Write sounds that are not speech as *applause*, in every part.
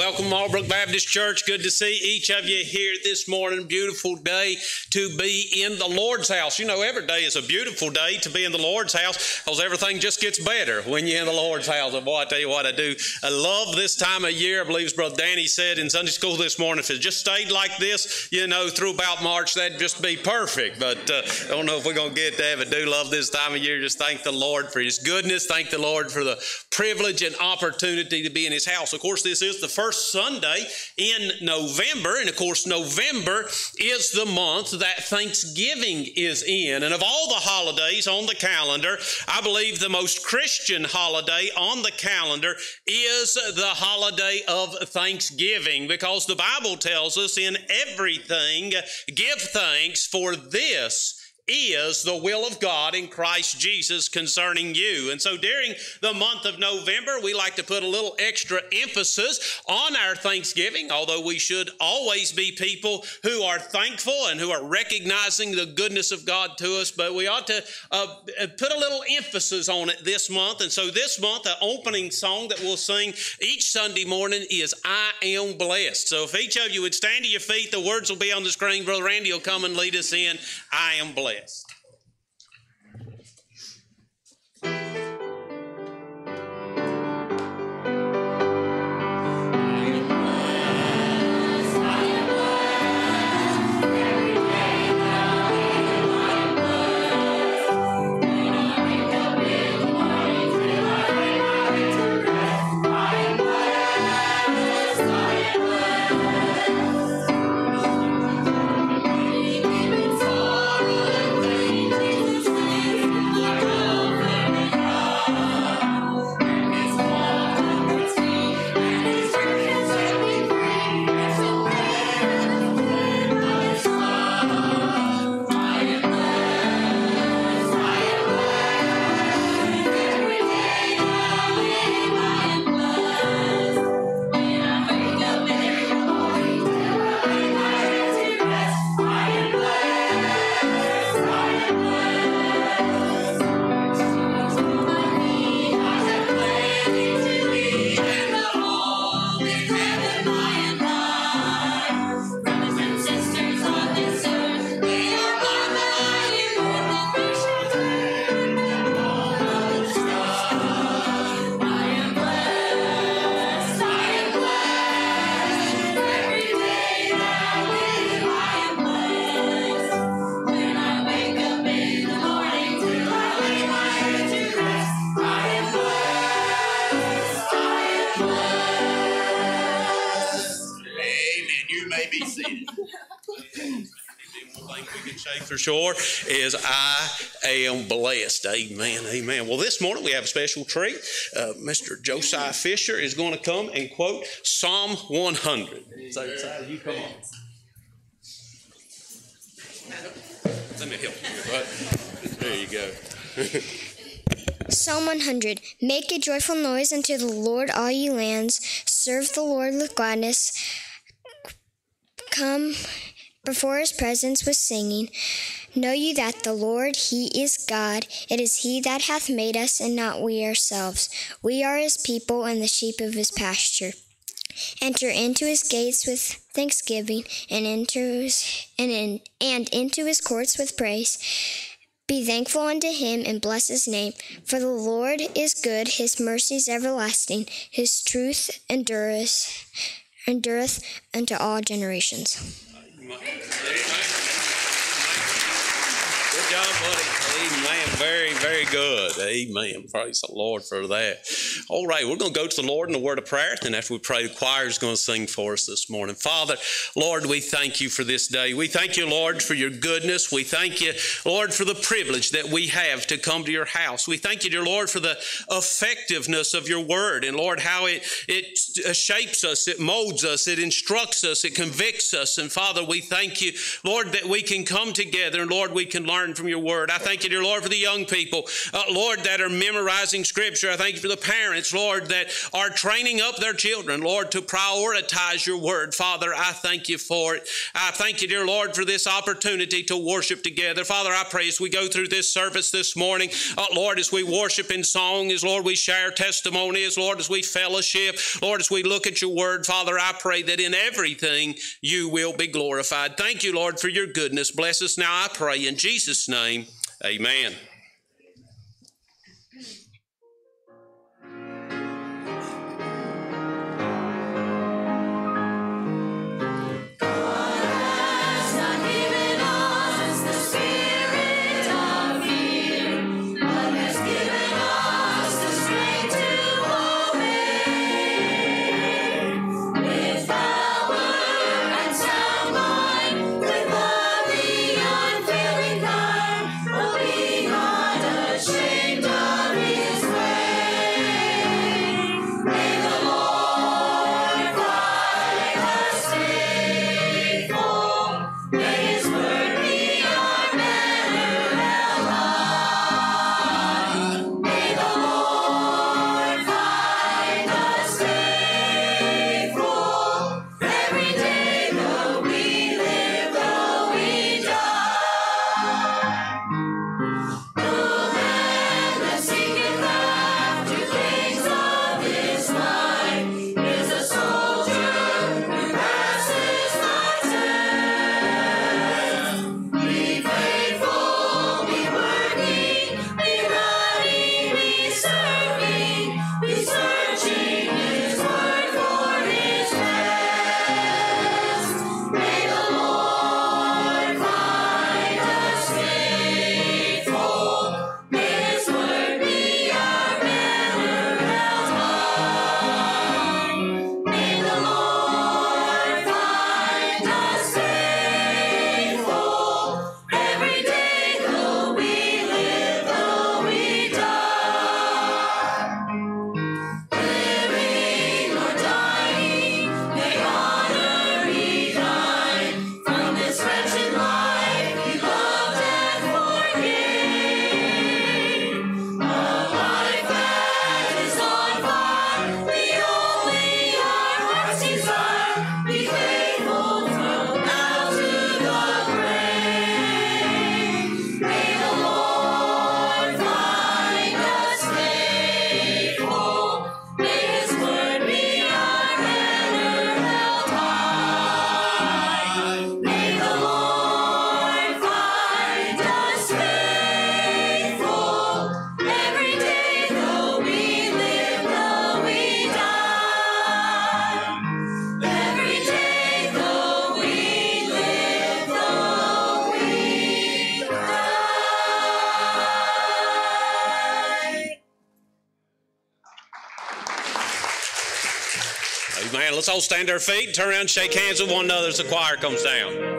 Welcome, Marlbrook Baptist Church. Good to see each of you here this morning. Beautiful day to be in the Lord's house. You know, every day is a beautiful day to be in the Lord's house because everything just gets better when you're in the Lord's house. And boy, I tell you what, I do. I love this time of year. I believe Brother Danny said in Sunday school this morning, if it just stayed like this, you know, through about March, that'd just be perfect. But uh, I don't know if we're going to get there, but do love this time of year. Just thank the Lord for His goodness. Thank the Lord for the privilege and opportunity to be in His house. Of course, this is the first Sunday in November, and of course, November is the month that Thanksgiving is in. And of all the holidays on the calendar, I believe the most Christian holiday on the calendar is the holiday of Thanksgiving because the Bible tells us in everything, give thanks for this is the will of God in Christ Jesus concerning you. And so during the month of November, we like to put a little extra emphasis on our Thanksgiving, although we should always be people who are thankful and who are recognizing the goodness of God to us, but we ought to uh, put a little emphasis on it this month. And so this month, the opening song that we'll sing each Sunday morning is I Am Blessed. So if each of you would stand to your feet, the words will be on the screen. Brother Randy will come and lead us in I Am Blessed. For sure is I am blessed. Amen. Amen. Well, this morning we have a special treat. Uh, Mr. Josiah Fisher is going to come and quote Psalm 100. So, Josiah, you come on. Let me help you. There you go. Psalm 100 Make a joyful noise unto the Lord, all ye lands. Serve the Lord with gladness. Come before his presence with singing. Know you that the Lord, he is God. It is he that hath made us, and not we ourselves. We are his people and the sheep of his pasture. Enter into his gates with thanksgiving, and into his and, in, and into his courts with praise. Be thankful unto him and bless his name. For the Lord is good, his mercies everlasting, his truth endureth, endureth unto all generations. Good job, buddy. Amen. Very, very good. Amen. Praise the Lord for that. All right, we're going to go to the Lord in a word of prayer. And after we pray, the choir is going to sing for us this morning. Father, Lord, we thank you for this day. We thank you, Lord, for your goodness. We thank you, Lord, for the privilege that we have to come to your house. We thank you, dear Lord, for the effectiveness of your word. And Lord, how it, it shapes us, it molds us, it instructs us, it convicts us. And Father, we thank you, Lord, that we can come together and Lord, we can learn from your word. I thank you, dear Lord, for the young people, uh, Lord, that are memorizing Scripture. I thank you for the parents, Lord, that are training up their children, Lord, to prioritize your word. Father, I thank you for it. I thank you, dear Lord, for this opportunity to worship together. Father, I pray as we go through this service this morning, uh, Lord, as we worship in song, as Lord, we share testimony, as Lord, as we fellowship, Lord, as we look at your word, Father, I pray that in everything you will be glorified. Thank you, Lord, for your goodness. Bless us now, I pray. In Jesus' name, amen. Let's all stand to our feet, turn around, shake hands with one another as the choir comes down.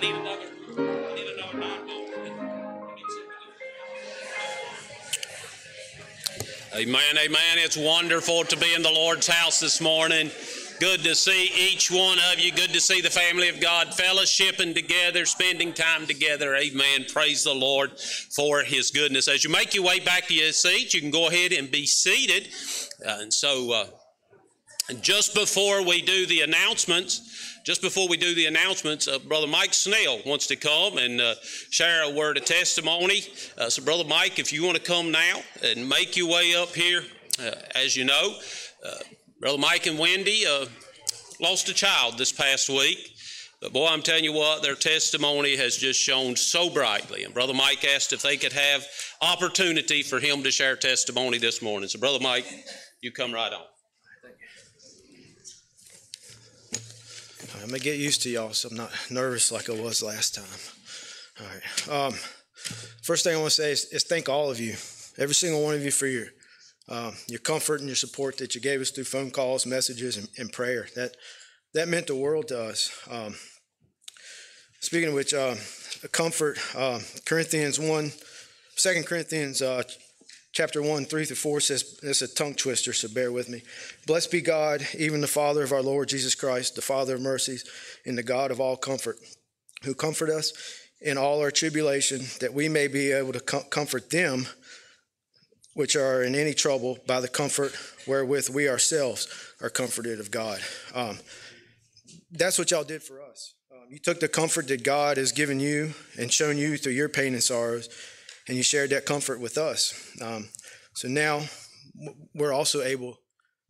Need another. I need another nine. Amen, amen. It's wonderful to be in the Lord's house this morning. Good to see each one of you. Good to see the family of God fellowshipping together, spending time together. Amen. Praise the Lord for His goodness. As you make your way back to your seats, you can go ahead and be seated. Uh, and so, uh, just before we do the announcements, just before we do the announcements, uh, Brother Mike Snell wants to come and uh, share a word of testimony. Uh, so, Brother Mike, if you want to come now and make your way up here, uh, as you know, uh, Brother Mike and Wendy lost a child this past week. But boy, I'm telling you what, their testimony has just shown so brightly. And Brother Mike asked if they could have opportunity for him to share testimony this morning. So, Brother Mike, you come right on. I'm gonna get used to y'all, so I'm not nervous like I was last time. All right. Um, first thing I want to say is, is, thank all of you, every single one of you, for your um, your comfort and your support that you gave us through phone calls, messages, and, and prayer. That that meant the world to us. Um, speaking of which, uh, comfort, uh, Corinthians one, Second Corinthians uh, chapter 1, 3 through 4 says, it's a tongue twister, so bear with me. Blessed be God, even the Father of our Lord Jesus Christ, the Father of mercies, and the God of all comfort, who comfort us in all our tribulation, that we may be able to com- comfort them which are in any trouble by the comfort wherewith we ourselves are comforted of God. Um, that's what y'all did for us. Um, you took the comfort that God has given you and shown you through your pain and sorrows and you shared that comfort with us. Um, so now we're also able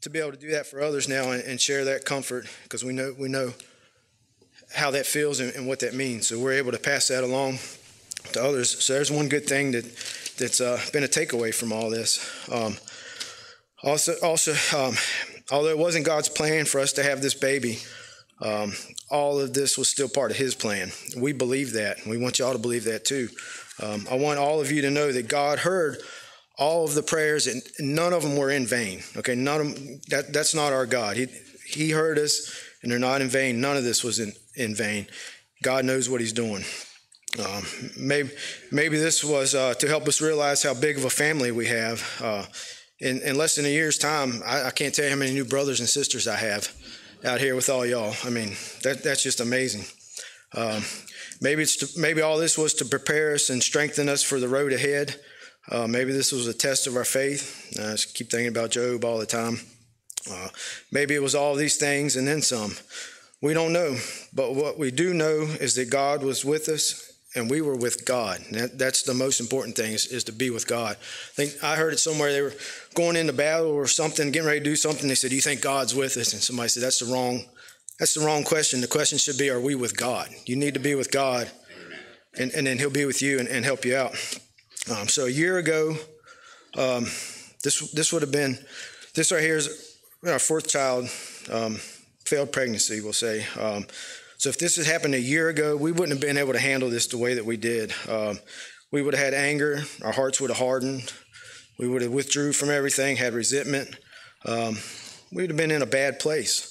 to be able to do that for others now and, and share that comfort because we know we know how that feels and, and, what that means. So we're able to pass that along to others. So there's one good thing that that's uh, been a takeaway from all this. Um, also, also, um, although it wasn't God's plan for us to have this baby, um, all of this was still part of His plan. We believe that. We want y'all to believe that too. Um, I want all of you to know that God heard all of the prayers, and none of them were in vain. Okay, none of them, that that's not our God. He He heard us, and they're not in vain. None of this was in in vain. God knows what He's doing. Um, maybe maybe this was uh, to help us realize how big of a family we have. Uh, in, in less than a year's time, I, I, can't tell you how many new brothers and sisters I have out here with all y'all. I mean, that that's just amazing. Um, Maybe it's to, maybe all this was to prepare us and strengthen us for the road ahead. Uh, maybe this was a test of our faith. I just keep thinking about Job all the time. Uh, maybe it was all these things and then some. We don't know, but what we do know is that God was with us and we were with God. That, that's the most important thing is, is, to be with God. I think I heard it somewhere. They were going into battle or something, getting ready to do something. They said, "Do you think God's with us?" And somebody said, "That's the wrong that's the wrong question. The question should be, are we with God? You need to be with God, and, and then He'll be with you and, and help you out. Um, so a year ago, um, this this would have been this right here is our fourth child, um, failed pregnancy, we'll say. Um, so if this had happened a year ago, we wouldn't have been able to handle this the way that we did. Um, we would have had anger. Our hearts would have hardened. We would have withdrew from everything, had resentment. Um, we would have been in a bad place.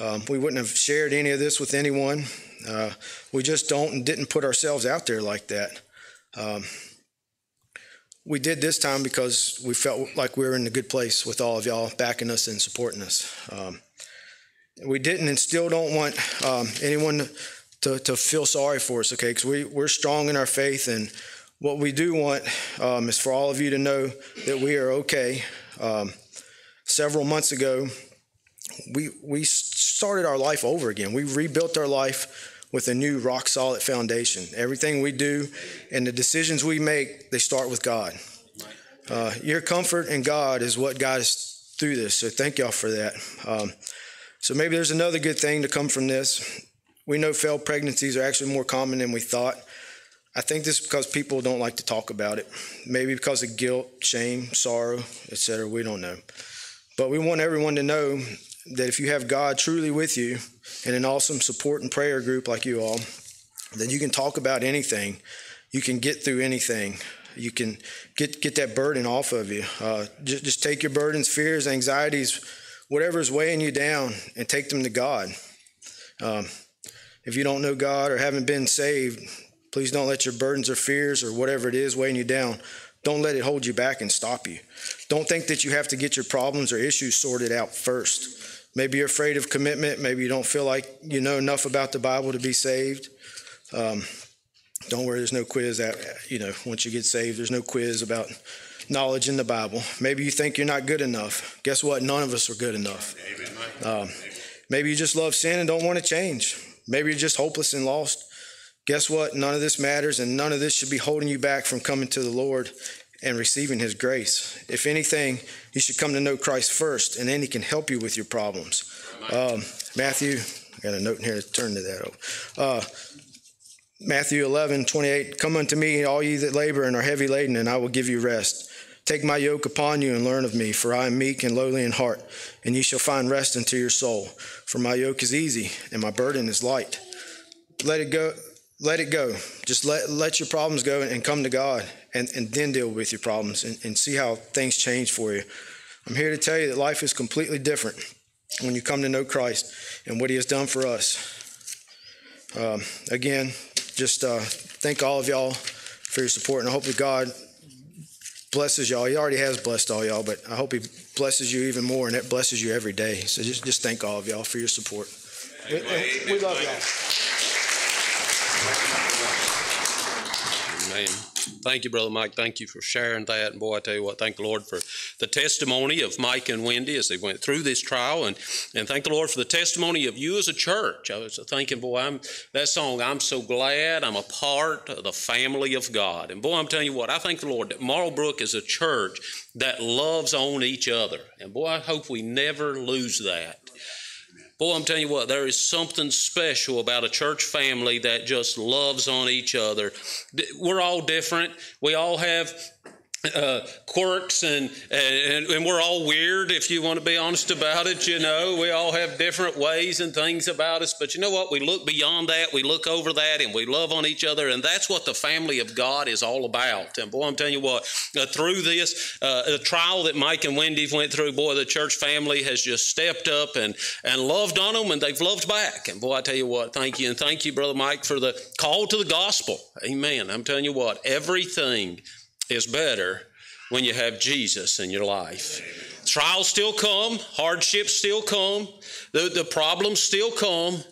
Um, we wouldn't have shared any of this with anyone. Uh, we just don't and didn't put ourselves out there like that. Um, we did this time because we felt like we were in a good place with all of y'all backing us and supporting us. Um, we didn't and still don't want um, anyone to, to feel sorry for us, okay? Because we, we're strong in our faith, and what we do want um, is for all of you to know that we are okay. Um, several months ago, we we started our life over again. We rebuilt our life with a new rock solid foundation. Everything we do and the decisions we make, they start with God. Uh, your comfort in God is what got us through this. So thank y'all for that. Um, so maybe there's another good thing to come from this. We know failed pregnancies are actually more common than we thought. I think this is because people don't like to talk about it. Maybe because of guilt, shame, sorrow, etc. We don't know. But we want everyone to know that if you have God truly with you and an awesome support and prayer group like you all, then you can talk about anything. You can get through anything. You can get get that burden off of you. Uh, just, just take your burdens, fears, anxieties, whatever is weighing you down, and take them to God. Um, If you don't know God or haven't been saved, please don't let your burdens or fears or whatever it is weighing you down. Don't let it hold you back and stop you. Don't think that you have to get your problems or issues sorted out first. Maybe you're afraid of commitment. Maybe you don't feel like you know enough about the Bible to be saved. Um, don't worry, there's no quiz that, you know, once you get saved, there's no quiz about knowledge in the Bible. Maybe you think you're not good enough. Guess what? None of us are good enough. Um, maybe you just love sin and don't want to change. Maybe you're just hopeless and lost. Guess what? None of this matters, and none of this should be holding you back from coming to the Lord and receiving His grace. If anything, you should come to know Christ first, and then He can help you with your problems. Um, Matthew, I got a note in here to turn to that. Uh, Matthew 11, 28, Come unto me, all ye that labor and are heavy laden, and I will give you rest. Take my yoke upon you and learn of me, for I am meek and lowly in heart, and ye shall find rest unto your soul. For my yoke is easy and my burden is light. Let it go. Let it go. Just let, let your problems go and come to God and, and then deal with your problems and, and see how things change for you. I'm here to tell you that life is completely different when you come to know Christ and what He has done for us. Um, again, just uh, thank all of y'all for your support, and I hope that God blesses y'all. He already has blessed all y'all, but I hope He blesses you even more, and it blesses you every day. So just, just thank all of y'all for your support. We, we love y'all. Amen. Thank you, Brother Mike. Thank you for sharing that. And boy, I tell you what, thank the Lord for the testimony of Mike and Wendy as they went through this trial. And, and thank the Lord for the testimony of you as a church. I was thinking, boy, I'm that song, I'm so glad I'm a part of the family of God. And boy, I'm telling you what, I thank the Lord that Marlbrook is a church that loves on each other. And boy, I hope we never lose that. Boy, I'm telling you what, there is something special about a church family that just loves on each other. We're all different. We all have uh, quirks and, and and we're all weird if you want to be honest about it you know. We all have different ways and things about us but you know what? We look beyond that we look over that and we love on each other and that's what the family of god is all about. And boy i'm telling you what uh, through this uh, the trial that mike and wendy went through boy the church family has just stepped up and and loved on them and they've loved back. And boy i tell you what thank you and thank you brother mike for the call to the gospel. Amen. I'm telling you what everything is better when you have Jesus in your life. Trials still come, hardships still come, the, the problems still come,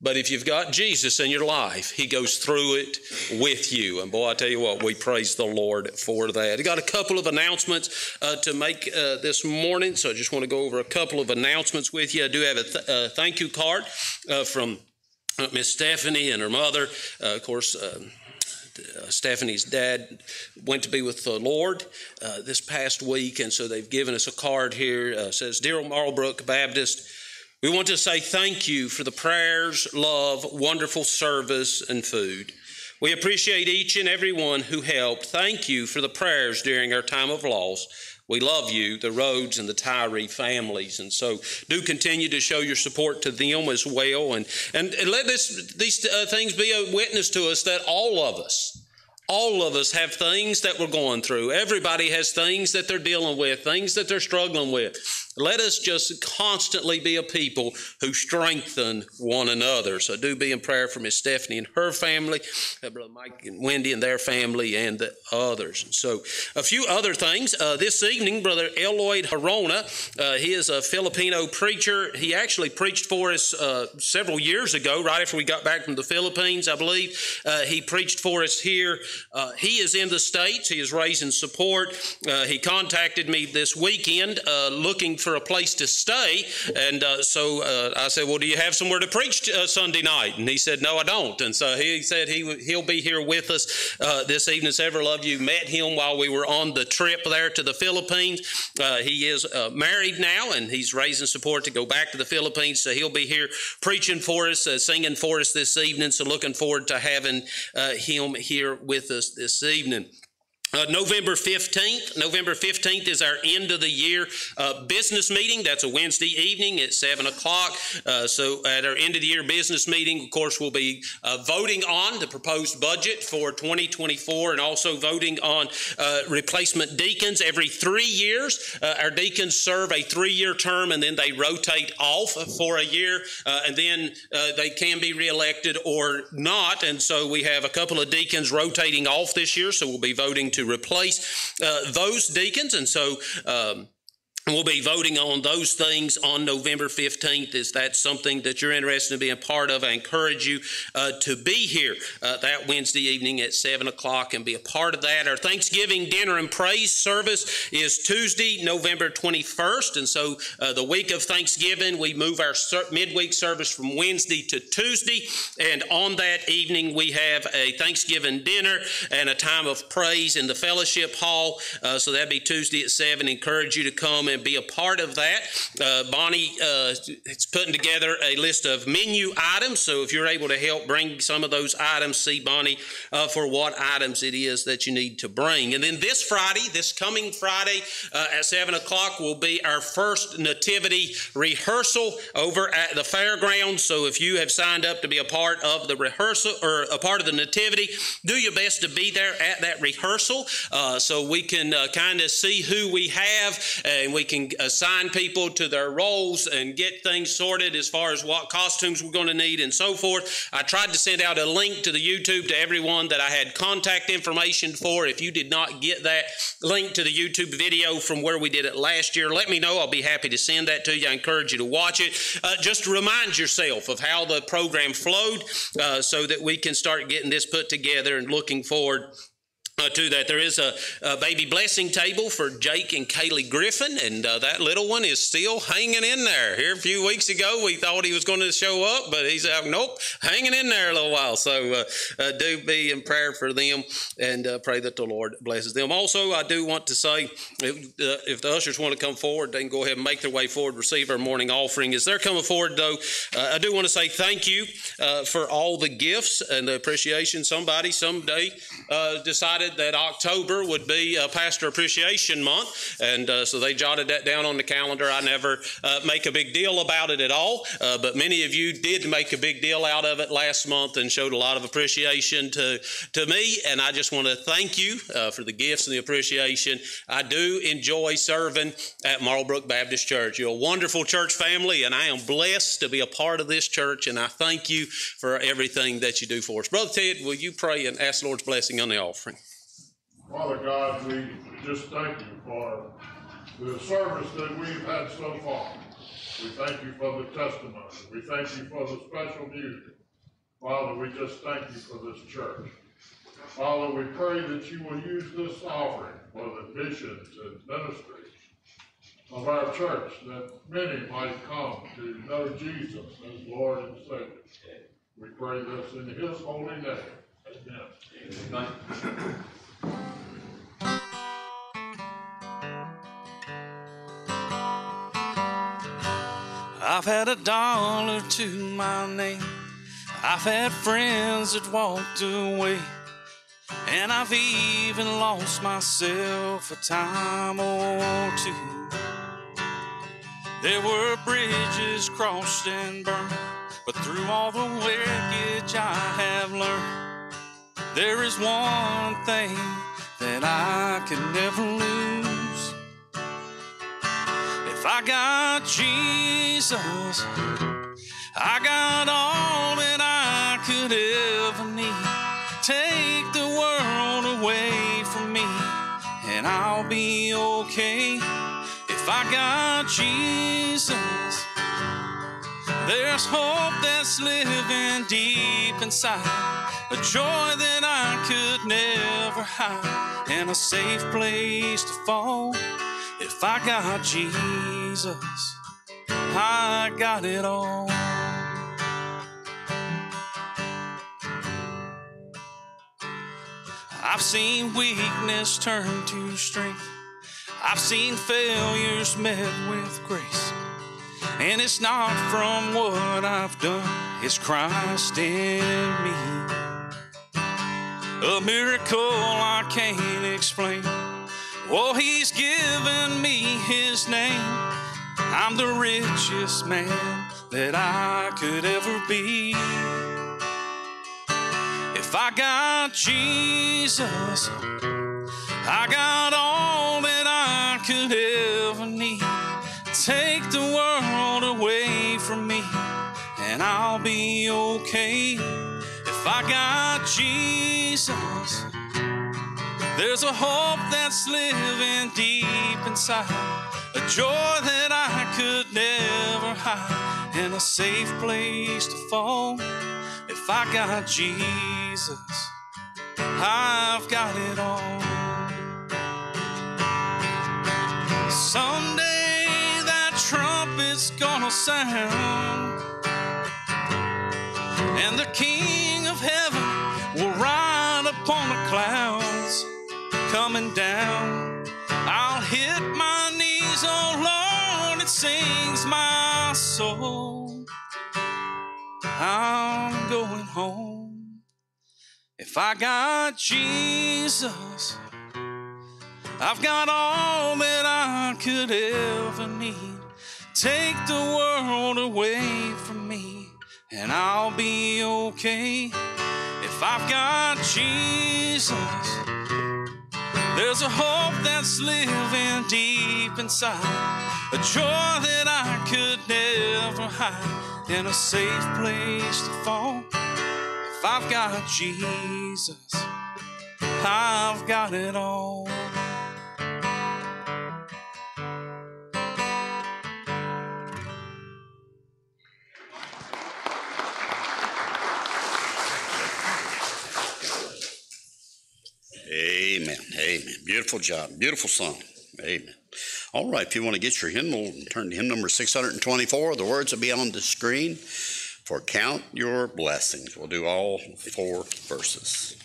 but if you've got Jesus in your life, He goes through it with you. And boy, I tell you what, we praise the Lord for that. I got a couple of announcements uh, to make uh, this morning, so I just want to go over a couple of announcements with you. I do have a th- uh, thank you card uh, from uh, Miss Stephanie and her mother. Of course, uh, Stephanie's dad went to be with the Lord uh, this past week, and so they've given us a card here. Uh, says, "Dear Marlbrook Baptist, we want to say thank you for the prayers, love, wonderful service, and food. We appreciate each and every one who helped. Thank you for the prayers during our time of loss." We love you, the Rhodes and the Tyree families. And so do continue to show your support to them as well. And, and, and let this, these uh, things be a witness to us that all of us, all of us have things that we're going through. Everybody has things that they're dealing with, things that they're struggling with. Let us just constantly be a people who strengthen one another. So do be in prayer for Miss Stephanie and her family, uh, Brother Mike and Wendy and their family, and the others. So a few other things. Uh, this evening, Brother Eloyd Harona, uh, he is a Filipino preacher. He actually preached for us uh, several years ago, right after we got back from the Philippines, I believe. Uh, he preached for us here. Uh, he is in the States. He is raising support. he contacted me this weekend looking for a place to stay. And uh, so uh, I said, Well, do you have somewhere to preach uh, Sunday night? And he said, No, I don't. And so he said he, he'll be here with us uh, this evening. Several of you met him while we were on the trip there to the Philippines. Uh, he is married now and he's raising support to go back to the Philippines. So he'll be here preaching for us, singing for us this evening. So looking forward to having him here with us this evening. Uh, November 15th. November 15th is our end of the year uh, business meeting. That's a Wednesday evening at 7 o'clock. Uh, so, at our end of the year business meeting, of course, we'll be uh, voting on the proposed budget for 2024 and also voting on uh, replacement deacons. Every three years, uh, our deacons serve a three year term and then they rotate off for a year and then they can be reelected or not. And so, we have a couple of deacons rotating off this year. So, we'll be voting to replace uh, those deacons. And so, um, We'll be voting on those things on November 15th. Is that something that you're interested in being part of? I encourage you uh, to be here uh, that Wednesday evening at 7 o'clock and be a part of that. Our Thanksgiving dinner and praise service is Tuesday, November 21st. And so uh, the week of Thanksgiving, we move our midweek service from Wednesday to Tuesday. And on that evening, we have a Thanksgiving dinner and a time of praise in the fellowship hall. Uh, so that'd be Tuesday at 7. Encourage you to come and be a part of that. Uh, Bonnie uh, is putting together a list of menu items. So if you're able to help bring some of those items, see Bonnie uh, for what items it is that you need to bring. And then this Friday, this coming Friday uh, at 7 o'clock, will be our first nativity rehearsal over at the fairgrounds. So if you have signed up to be a part of the rehearsal or a part of the nativity, do your best to be there at that rehearsal uh, so we can uh, kind of see who we have and we can assign people to their roles and get things sorted as far as what costumes we're going to need and so forth. I tried to send out a link to the YouTube to everyone that I had contact information for. If you did not get that link to the YouTube video from where we did it last year, let me know. I'll be happy to send that to you. I encourage you to watch it. Uh, just remind yourself of how the program flowed uh, so that we can start getting this put together and looking forward uh, to that. There is a, a, baby blessing table for Jake and Kaylee Griffin, and uh, that little one is still hanging in there. Here a few weeks ago, we thought he was going to show up, but he's out, nope, hanging in there a little while. So uh, uh do be in prayer for them and uh, pray that the Lord blesses them. Also, I do want to say if, uh, if, the ushers want to come forward, they can go ahead and make their way forward, receive our morning offering. As they're coming forward, though, I do want to say thank you for all the gifts and the appreciation. Somebody someday decided decided that October would be a Pastor Appreciation Month, and uh, so they jotted that down on the calendar. I never uh, make a big deal about it at all, uh, but many of you did make a big deal out of it last month and showed a lot of appreciation to, to me, and I just want to thank you uh, for the gifts and the appreciation. I do enjoy serving at Marlbrook Baptist Church. You're a wonderful church family, and I am blessed to be a part of this church, and I thank you for everything that you do for us. Brother Ted, will you pray and ask the Lord's blessing on the offering? Father God, we just thank you for the service that we've had so far. We thank you for the testimony. We thank you for the special music. Father, we just thank you for this church. Father, we pray that you will use this offering for the missions and ministries of our church, that many might come to know Jesus as Lord and Savior. We pray this in His holy name. Amen. Amen. I've had a dollar to my name. I've had friends that walked away. And I've even lost myself a time or two. There were bridges crossed and burned, but through all the wreckage I have learned, there is one thing that I can never lose. If I got Jesus, I got all that I could ever need. Take the world away from me, and I'll be okay. If I got Jesus, there's hope that's living deep inside a joy that I could never hide, and a safe place to fall. If I got Jesus, I got it all. I've seen weakness turn to strength. I've seen failures met with grace. And it's not from what I've done, it's Christ in me. A miracle I can't explain. Oh, he's given me his name. I'm the richest man that I could ever be. If I got Jesus, I got all that I could ever need. Take the world away from me, and I'll be okay. If I got Jesus, there's a hope that's living deep inside, a joy that I could never hide, and a safe place to fall. If I got Jesus, I've got it all. Someday that trumpet's gonna sound, and the King of Heaven will ride upon the clouds coming down. I'll hit my knees, oh Lord, it sings my soul. I'm going home. If I got Jesus, I've got all that I could ever need. Take the world away from me, and I'll be okay. If I've got Jesus, there's a hope that's living deep inside, a joy that I could never hide, and a safe place to fall. If I've got Jesus, I've got it all. Beautiful job. Beautiful song. Amen. All right, if you want to get your hymnal, and turn to hymn number 624. The words will be on the screen for Count Your Blessings. We'll do all four verses.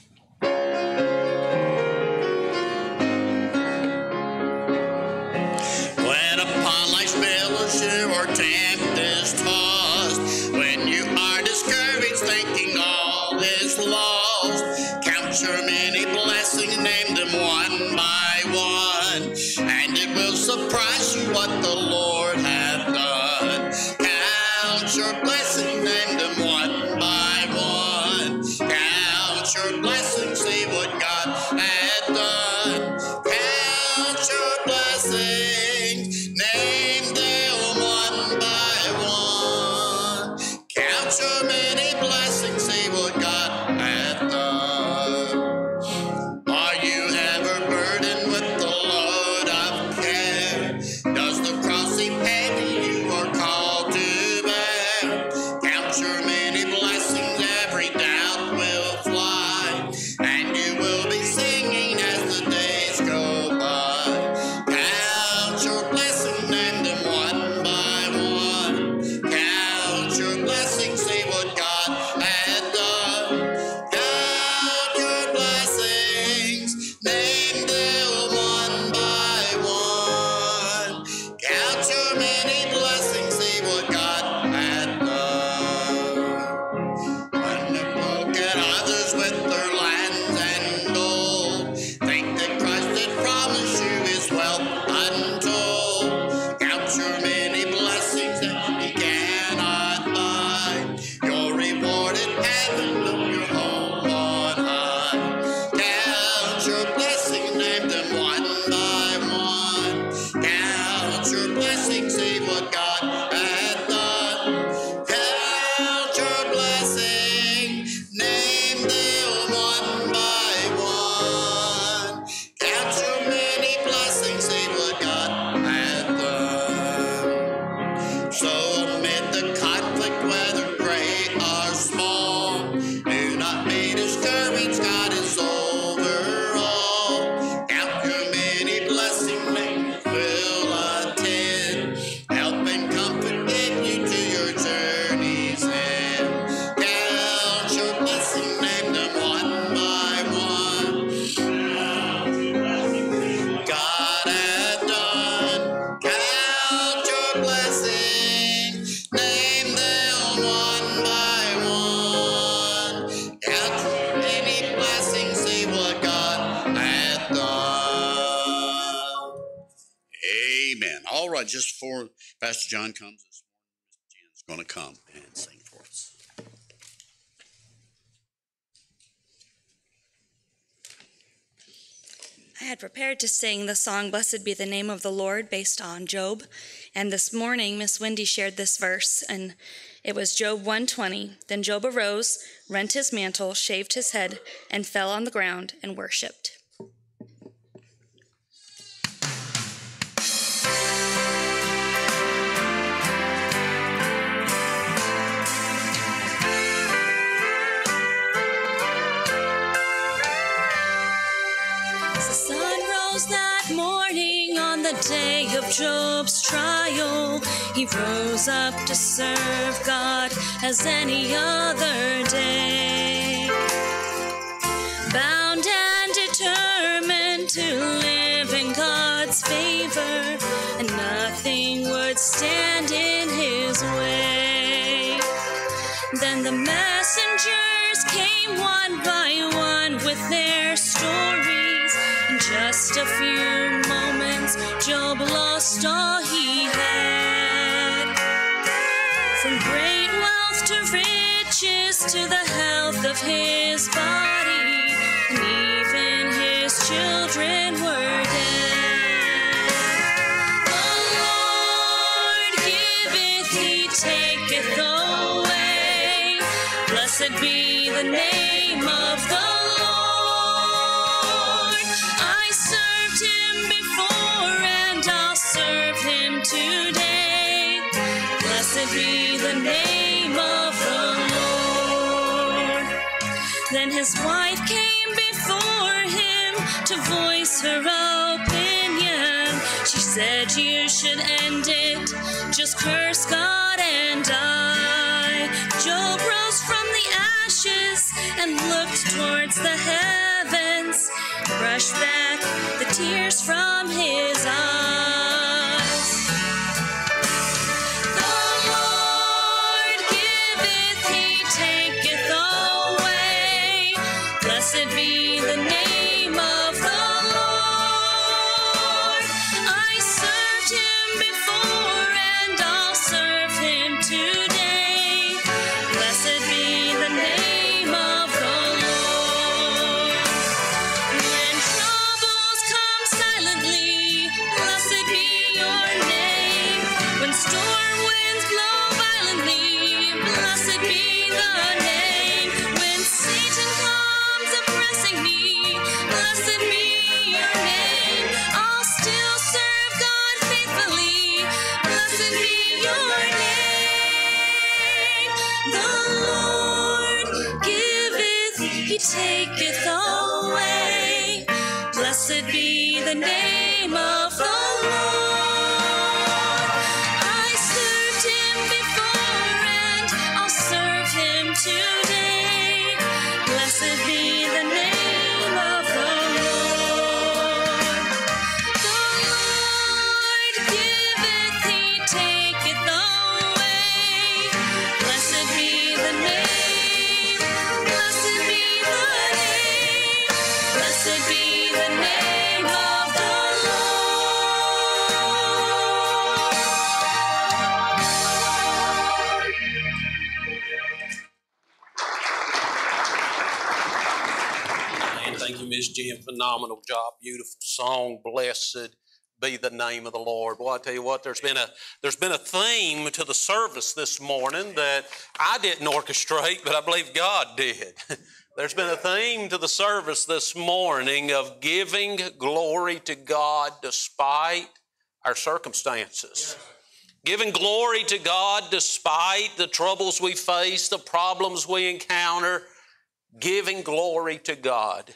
Many blessings. To sing the song Blessed Be the Name of the Lord based on Job. And this morning, Miss Wendy shared this verse, and it was Job 120. Then Job arose, rent his mantle, shaved his head, and fell on the ground and worshiped. Day of Job's trial. He rose up to serve God as any other day. Bound and determined to live in God's favor, and nothing would stand in his way. Then the messengers came one by one with their stories. In just a few moments, Job lost all he had. From great wealth to riches to the health of his body, and even his children were dead. Be the name the name of the Lord. Then his wife came before him to voice her opinion. She said, You should end it, just curse God and die. Job rose from the ashes and looked towards the heavens, brushed back the tears from his eyes. Phenomenal job. Beautiful song. Blessed be the name of the Lord. Well, I tell you what, there's been a there's been a theme to the service this morning that I didn't orchestrate, but I believe God did. *laughs* There's been a theme to the service this morning of giving glory to God despite our circumstances. Giving glory to God despite the troubles we face, the problems we encounter, giving glory to God.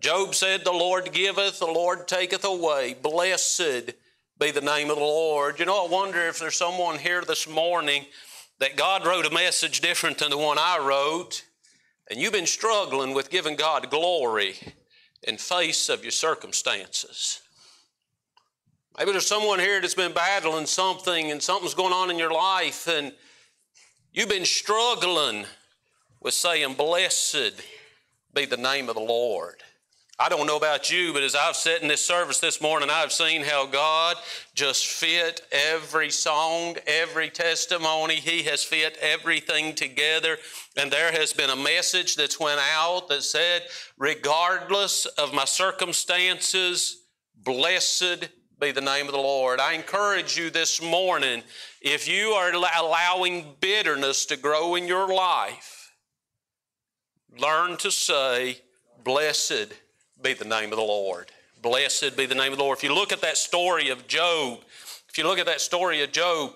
Job said, The Lord giveth, the Lord taketh away. Blessed be the name of the Lord. You know, I wonder if there's someone here this morning that God wrote a message different than the one I wrote, and you've been struggling with giving God glory in face of your circumstances. Maybe there's someone here that's been battling something and something's going on in your life, and you've been struggling with saying, Blessed be the name of the Lord. I don't know about you, but as I've sat in this service this morning, I've seen how God just fit every song, every testimony. He has fit everything together. And there has been a message that's went out that said, regardless of my circumstances, blessed be the name of the Lord. I encourage you this morning, if you are allowing bitterness to grow in your life, learn to say, blessed be the name of the Lord. Blessed be the name of the Lord. If you look at that story of Job, if you look at that story of Job,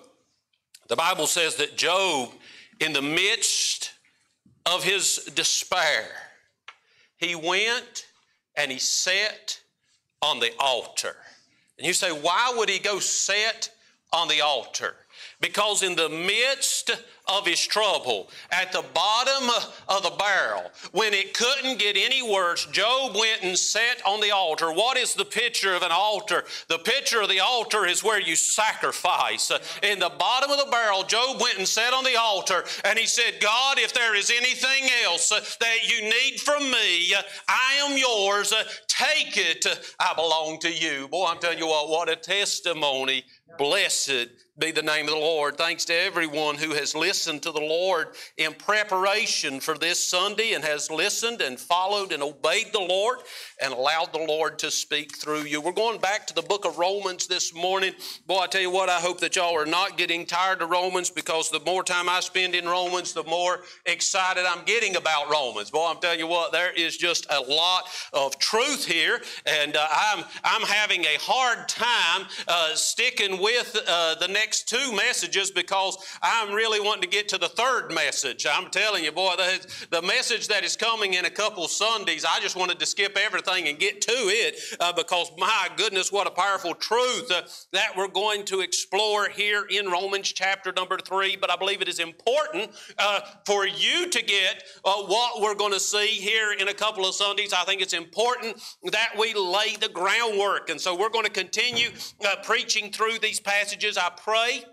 the Bible says that Job, in the midst of his despair, he went and he sat on the altar. And you say, why would he go sit on the altar? Because in the midst of his trouble, at the bottom of the barrel, when it couldn't get any worse, Job went and sat on the altar. What is the picture of an altar? The picture of the altar is where you sacrifice. In the bottom of the barrel, Job went and sat on the altar and he said, God, if there is anything else that you need from me, I am yours. Take it. I belong to you. Boy, I'm telling you what, what a testimony. Blessed be the name of the Lord. Thanks to everyone who has listened to the Lord in preparation for this Sunday and has listened and followed and obeyed the Lord and allowed the Lord to speak through you. We're going back to the book of Romans this morning. Boy, I tell you what, I hope that y'all are not getting tired of Romans because the more time I spend in Romans, the more excited I'm getting about Romans. Boy, I'm telling you what, there is just a lot of truth here, and uh, I'm, I'm having a hard time uh, sticking with uh, the next two messages because I'm really wanting to get to the third message. I'm telling you, boy, the, the message that is coming in a couple Sundays, I just wanted to skip everything and get to it uh, because, my goodness, what a powerful truth uh, that we're going to explore here in Romans chapter number three. But I believe it is important uh, for you to get uh, what we're going to see here in a couple of Sundays. I think it's important that we lay the groundwork. And so we're going to continue uh, preaching through these passages. I pray pray.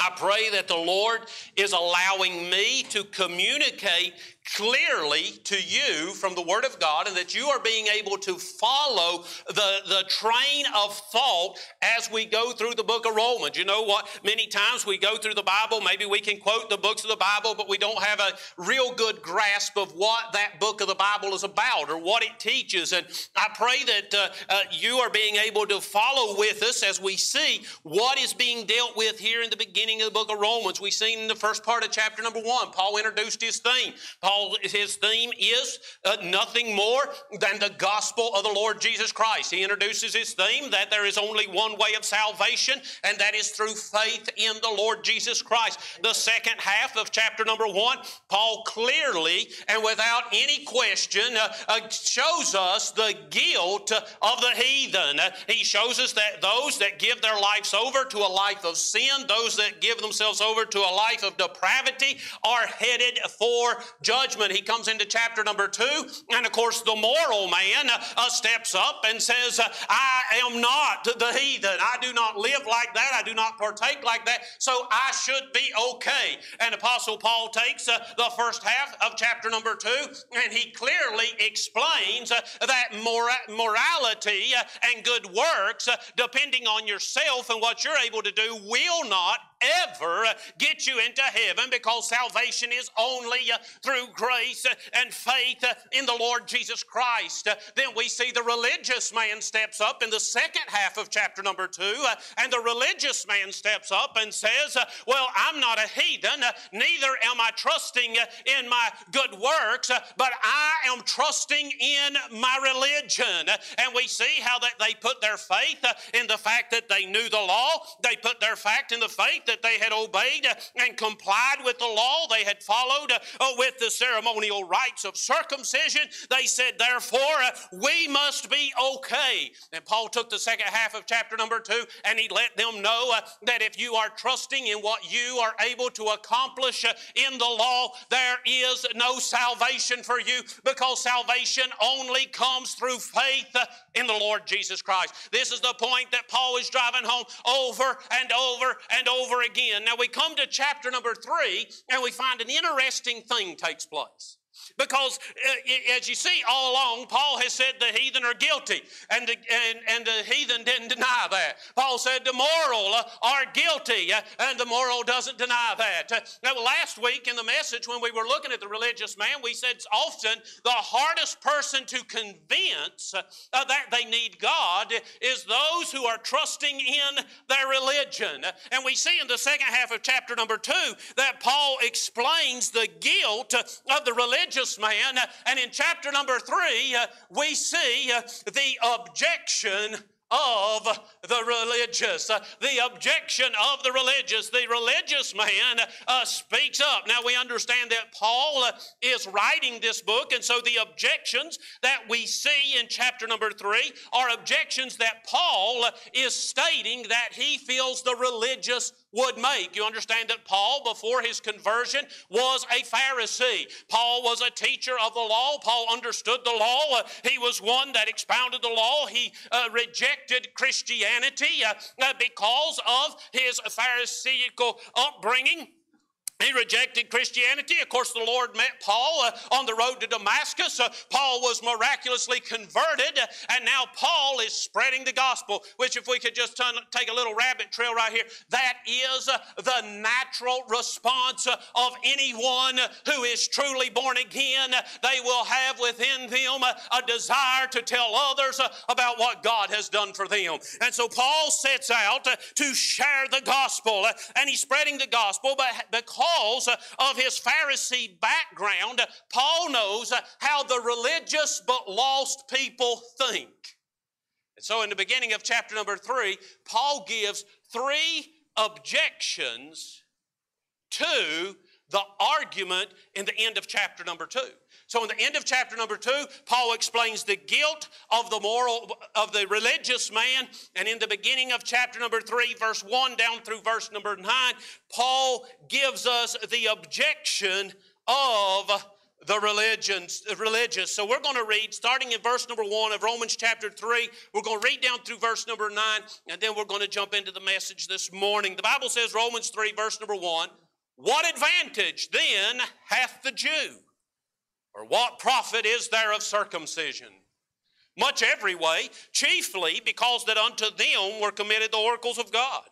I pray that the Lord is allowing me to communicate clearly to you from the Word of God and that you are being able to follow the, the train of thought as we go through the book of Romans. You know what? Many times we go through the Bible, maybe we can quote the books of the Bible, but we don't have a real good grasp of what that book of the Bible is about or what it teaches. And I pray that uh, uh, you are being able to follow with us as we see what is being dealt with here in the beginning of the book of Romans. We've seen in the first part of chapter number one, Paul introduced his theme. Paul Paul, his theme is uh, nothing more than the gospel of the Lord Jesus Christ. He introduces his theme that there is only one way of salvation, and that is through faith in the Lord Jesus Christ. The second half of chapter number one, Paul clearly and without any question uh, uh, shows us the guilt of the heathen. Uh, he shows us that those that give their lives over to a life of sin, those that give themselves over to a life of depravity, are headed for judgment judgment. He comes into chapter number two, and of course, the moral man uh, steps up and says, uh, I am not the heathen. I do not live like that. I do not partake like that. So I should be okay. And Apostle Paul takes uh, the first half of chapter number two, and he clearly explains uh, that mora- morality and good works, depending on yourself and what you're able to do, will not ever get you into heaven because salvation is only uh, through grace uh, and faith uh, in the Lord Jesus Christ. Uh, then we see the religious man steps up in the second half of chapter number two, uh, and the religious man steps up and says, uh, Well, I'm not a heathen, neither am I trusting in my good works, but I am trusting in my religion. And we see how that they put their faith in the fact that they knew the law, they put their fact in the faith that they had obeyed and complied with the law, they had followed uh, with the ceremonial rites of circumcision. They said, therefore, uh, we must be okay. And Paul took the second half of chapter number two and he let them know uh, that if you are trusting in what you are able to accomplish in the law, there is no salvation for you because salvation only comes through faith in the Lord Jesus Christ. This is the point that Paul is driving home over and over and over again. Now we come to chapter number three and we find an interesting thing takes place. Because uh, as you see all along, Paul has said the heathen are guilty, and the, and, and the heathen didn't deny that. Paul said the moral uh, are guilty, uh, and the moral doesn't deny that. Uh, now, last week in the message, when we were looking at the religious man, we said often the hardest person to convince uh, uh, that they need God is those who are trusting in their religion. And we see in the second half of chapter number two that Paul explains the guilt of the religious man. And in chapter number three, uh, we see uh, the objection of the religious. Uh, the objection of the religious. The religious man speaks up. Now we understand that Paul is writing this book, and so the objections that we see in chapter number three are objections that Paul is stating that he feels the religious would make. You understand that Paul, before his conversion, was a Pharisee. Paul was a teacher of the law. Paul understood the law. Uh, he was one that expounded the law. He uh, rejected Christianity uh, uh, because of his Pharisaical upbringing. He rejected Christianity. Of course, the Lord met Paul uh, on the road to Damascus. Uh, Paul was miraculously converted, uh, and now Paul is spreading the gospel. Which, if we could just turn, take a little rabbit trail right here, that is uh, the natural response uh, of anyone who is truly born again. They will have within them uh, a desire to tell others about what God has done for them. And so Paul sets out to share the gospel, and he's spreading the gospel, but because of his Pharisee background, Paul knows uh, how the religious but lost people think. And so, in the beginning of chapter number three, Paul gives three objections to the argument in the end of chapter number two. So, in the end of chapter number two, Paul explains the guilt of the moral of the religious man, and in the beginning of chapter number three, verse one down through verse number nine, Paul gives us the objection of the religions, religious. So we're going to read, starting in verse number one of Romans chapter three. We're going to read down through verse number nine, and then we're going to jump into the message this morning. The Bible says, Romans three, verse number one. What advantage then hath the Jew? Or what profit is there of circumcision? Much every way, chiefly because that unto them were committed the oracles of God.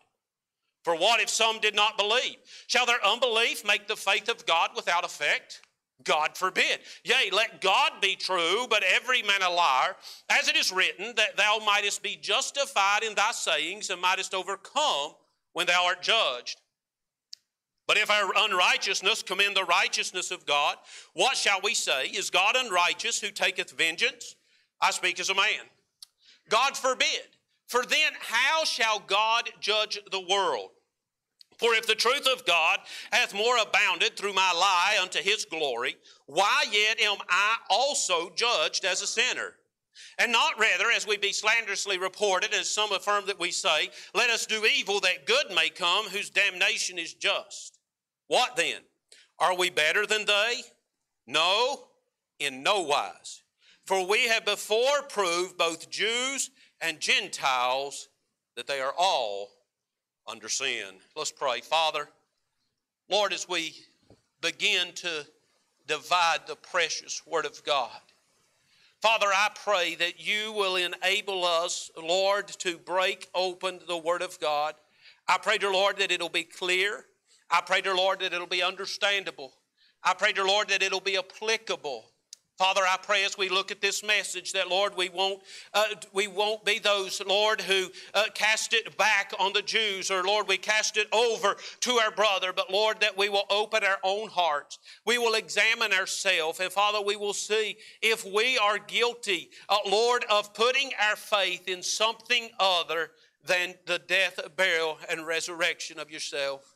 For what if some did not believe? Shall their unbelief make the faith of God without effect? God forbid. Yea, let God be true, but every man a liar, as it is written, that thou mightest be justified in thy sayings and mightest overcome when thou art judged. But if our unrighteousness commend the righteousness of God, what shall we say? Is God unrighteous who taketh vengeance? I speak as a man. God forbid. For then how shall God judge the world? For if the truth of God hath more abounded through my lie unto his glory, why yet am I also judged as a sinner? And not rather, as we be slanderously reported, as some affirm that we say, let us do evil that good may come, whose damnation is just. What then? Are we better than they? No, in no wise. For we have before proved both Jews and Gentiles that they are all under sin. Let's pray. Father, Lord, as we begin to divide the precious Word of God, Father, I pray that you will enable us, Lord, to break open the Word of God. I pray, dear Lord, that it'll be clear. I pray, dear Lord, that it'll be understandable. I pray, dear Lord, that it'll be applicable. Father, I pray as we look at this message that, Lord, we won't, uh, we won't be those, Lord, who uh, cast it back on the Jews or, Lord, we cast it over to our brother, but, Lord, that we will open our own hearts. We will examine ourselves, and, Father, we will see if we are guilty, uh, Lord, of putting our faith in something other than the death, burial, and resurrection of yourself.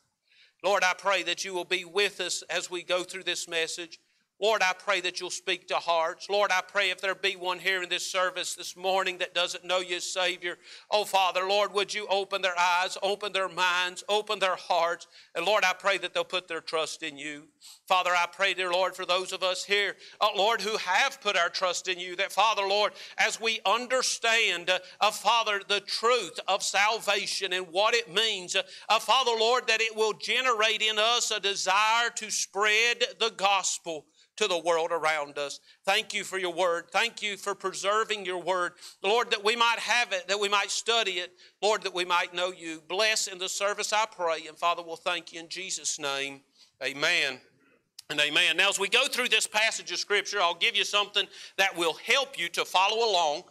Lord, I pray that you will be with us as we go through this message. Lord, I pray that you'll speak to hearts. Lord, I pray if there be one here in this service this morning that doesn't know you as Savior, oh Father, Lord, would you open their eyes, open their minds, open their hearts, and Lord, I pray that they'll put their trust in you. Father, I pray, dear Lord, for those of us here, uh, Lord, who have put our trust in you, that Father, Lord, as we understand, uh, uh, Father, the truth of salvation and what it means, uh, Father, Lord, that it will generate in us a desire to spread the gospel. To the world around us. Thank you for your word. Thank you for preserving your word. Lord, that we might have it, that we might study it. Lord, that we might know you. Bless in the service, I pray. And Father, we'll thank you in Jesus' name. Amen. And amen. Now, as we go through this passage of Scripture, I'll give you something that will help you to follow along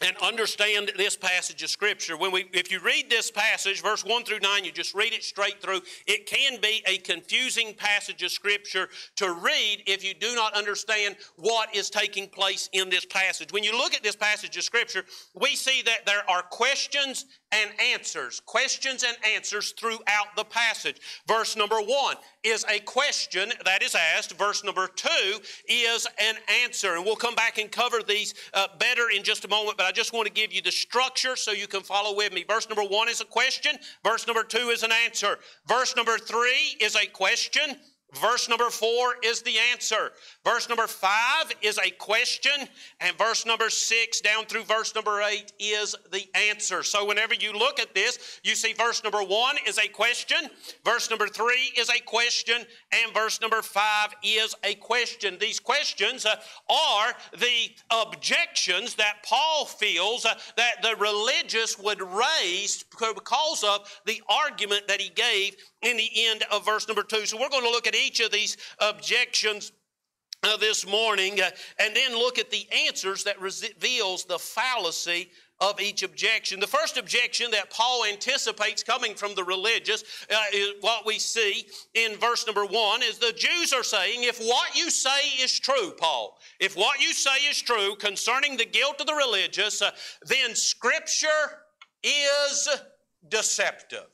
and understand this passage of scripture. When we if you read this passage verse 1 through 9 you just read it straight through it can be a confusing passage of scripture to read if you do not understand what is taking place in this passage. When you look at this passage of scripture we see that there are questions and answers questions and answers throughout the passage. Verse number 1 is a question that is asked verse number 2 is an answer and we'll come back and cover these uh, better in just a moment but I just want to give you the structure so you can follow with me. Verse number one is a question, verse number two is an answer, verse number three is a question. Verse number four is the answer. Verse number five is a question. And verse number six down through verse number eight is the answer. So whenever you look at this, you see verse number one is a question. Verse number three is a question. And verse number five is a question. These questions uh, are the objections that Paul feels uh, that the religious would raise because of the argument that he gave in the end of verse number two. So we're going to look at each of these objections uh, this morning uh, and then look at the answers that reveals the fallacy of each objection. The first objection that Paul anticipates coming from the religious uh, is what we see in verse number one is the Jews are saying, if what you say is true, Paul, if what you say is true concerning the guilt of the religious, uh, then Scripture is deceptive.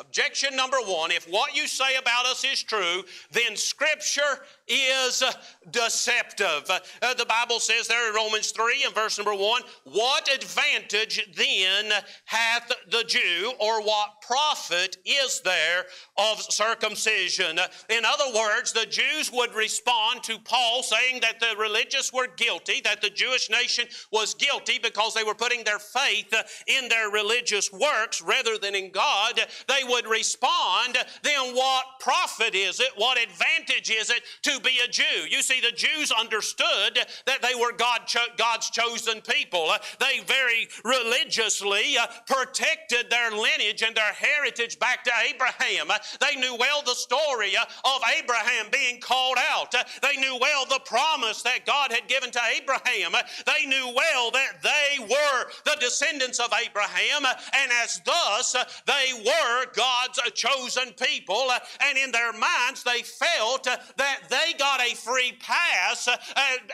Objection number one if what you say about us is true, then Scripture is deceptive. Uh, the Bible says there in Romans 3 and verse number 1 What advantage then hath the Jew, or what profit is there of circumcision? In other words, the Jews would respond to Paul saying that the religious were guilty, that the Jewish nation was guilty because they were putting their faith in their religious works rather than in God. They would respond, then what profit is it? What advantage is it to be a Jew? You see, the Jews understood that they were God cho- God's chosen people. Uh, they very religiously uh, protected their lineage and their heritage back to Abraham. Uh, they knew well the story uh, of Abraham being called out. Uh, they knew well the promise that God had given to Abraham. Uh, they knew well that they were the descendants of Abraham, and as thus they were God's chosen people. And in their minds, they felt that they got a free pass uh,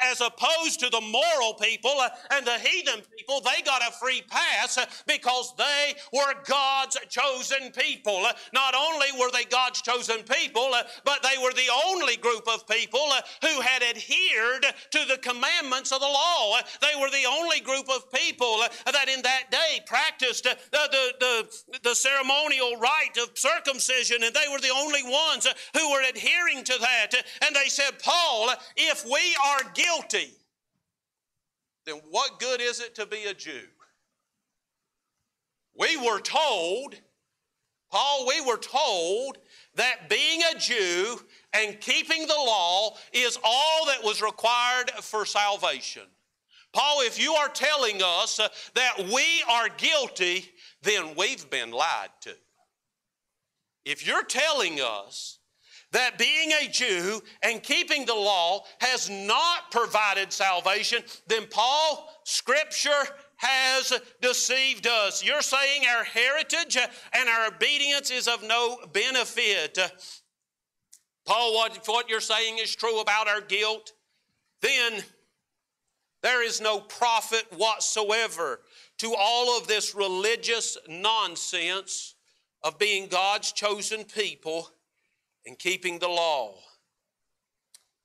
as opposed to the moral people uh, and the heathen people. They got a free pass uh, because they were God's chosen people. Not only were they God's chosen people, but they were the only group of people who had adhered to the commandments of the law. They were the only group of people that in that day practiced the, the, the, the ceremonial rite of circumcision, and they were the only ones who were adhering to that. And they said, Paul, if we are guilty, then what good is it to be a Jew? We were told, Paul, we were told that being a Jew and keeping the law is all that was required for salvation. Paul, if you are telling us that we are guilty, then we've been lied to. If you're telling us that being a Jew and keeping the law has not provided salvation, then Paul, Scripture has deceived us. You're saying our heritage and our obedience is of no benefit. Paul, what, what you're saying is true about our guilt, then there is no profit whatsoever to all of this religious nonsense of being God's chosen people and keeping the law.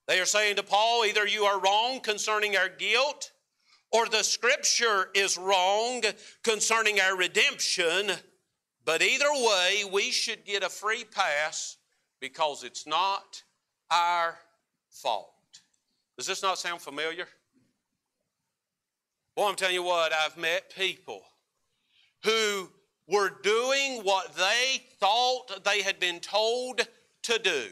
They are saying to Paul, either you are wrong concerning our guilt, or the scripture is wrong concerning our redemption. But either way, we should get a free pass because it's not our fault. Does this not sound familiar? Well, I'm telling you what, I've met people who were doing what they thought they had been told to do.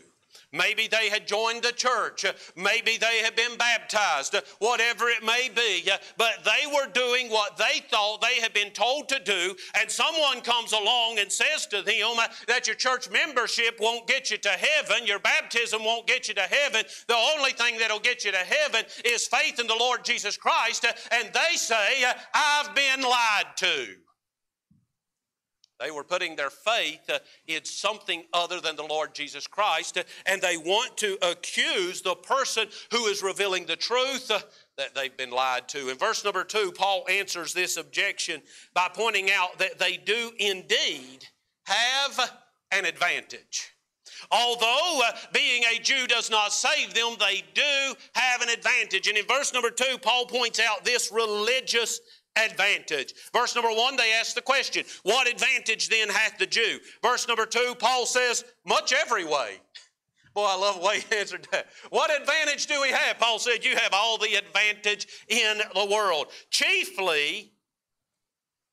Maybe they had joined the church. Maybe they had been baptized. Whatever it may be. But they were doing what they thought they had been told to do. And someone comes along and says to them that your church membership won't get you to heaven. Your baptism won't get you to heaven. The only thing that'll get you to heaven is faith in the Lord Jesus Christ. And they say, I've been lied to. They were putting their faith uh, in something other than the Lord Jesus Christ, uh, and they want to accuse the person who is revealing the truth uh, that they've been lied to. In verse number two, Paul answers this objection by pointing out that they do indeed have an advantage. Although uh, being a Jew does not save them, they do have an advantage. And in verse number two, Paul points out this religious advantage. Verse number one, they ask the question, What advantage then hath the Jew? Verse number two, Paul says, Much every way. *laughs* Boy, I love the way he answered that. What advantage do we have? Paul said, You have all the advantage in the world. Chiefly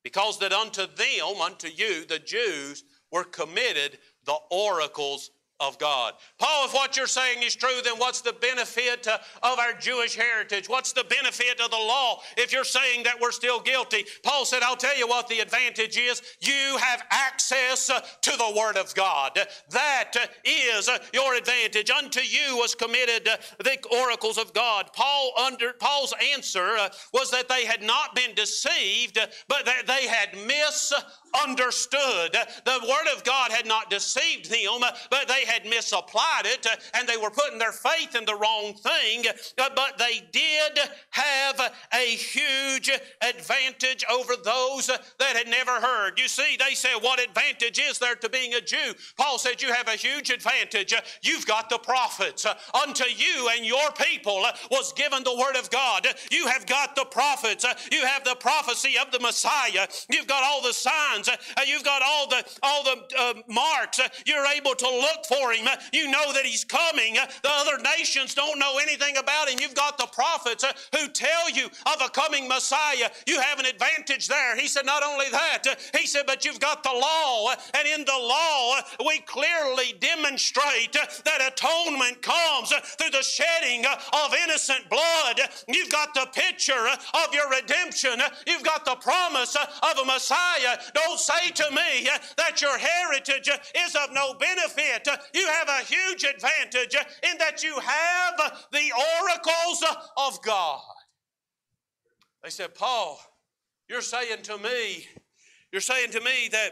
because that unto them, unto you, the Jews, were committed the oracles of God. Paul, if what you're saying is true, then what's the benefit uh, of our Jewish heritage? What's the benefit of the law if you're saying that we're still guilty? Paul said, I'll tell you what the advantage is. You have access uh, to the Word of God. That uh, your advantage. Unto you was committed the oracles of God. Paul under Paul's answer was that they had not been deceived, but that they had misunderstood. The Word of God had not deceived them, but they had misapplied it and they were putting their faith in the wrong thing, but they did have a huge advantage over those that had never heard. You see, they said, What advantage is there to being a Jew? Paul said, You have a huge advantage. You've got the prophets. Unto you and your people was given the word of God. You have got the prophets. You have the prophecy of the Messiah. You've got all the signs. Uh, uh, you've got all the all the uh, marks. Uh, you're able to look for him. You know that he's coming. The other nations don't know anything about him. You've got the prophets who tell you of a coming Messiah. You have an advantage there. He said, not only that, he said, but you've got the law. And in the law, we clearly demonstrate that atonement comes through the shedding of innocent blood. You've got the picture of your redemption. You've got the promise of a Messiah. Say to me uh, that your heritage uh, is of no benefit uh, you have a huge advantage in that you have the oracles of God. They said, Paul, you're saying to me, you're saying to me that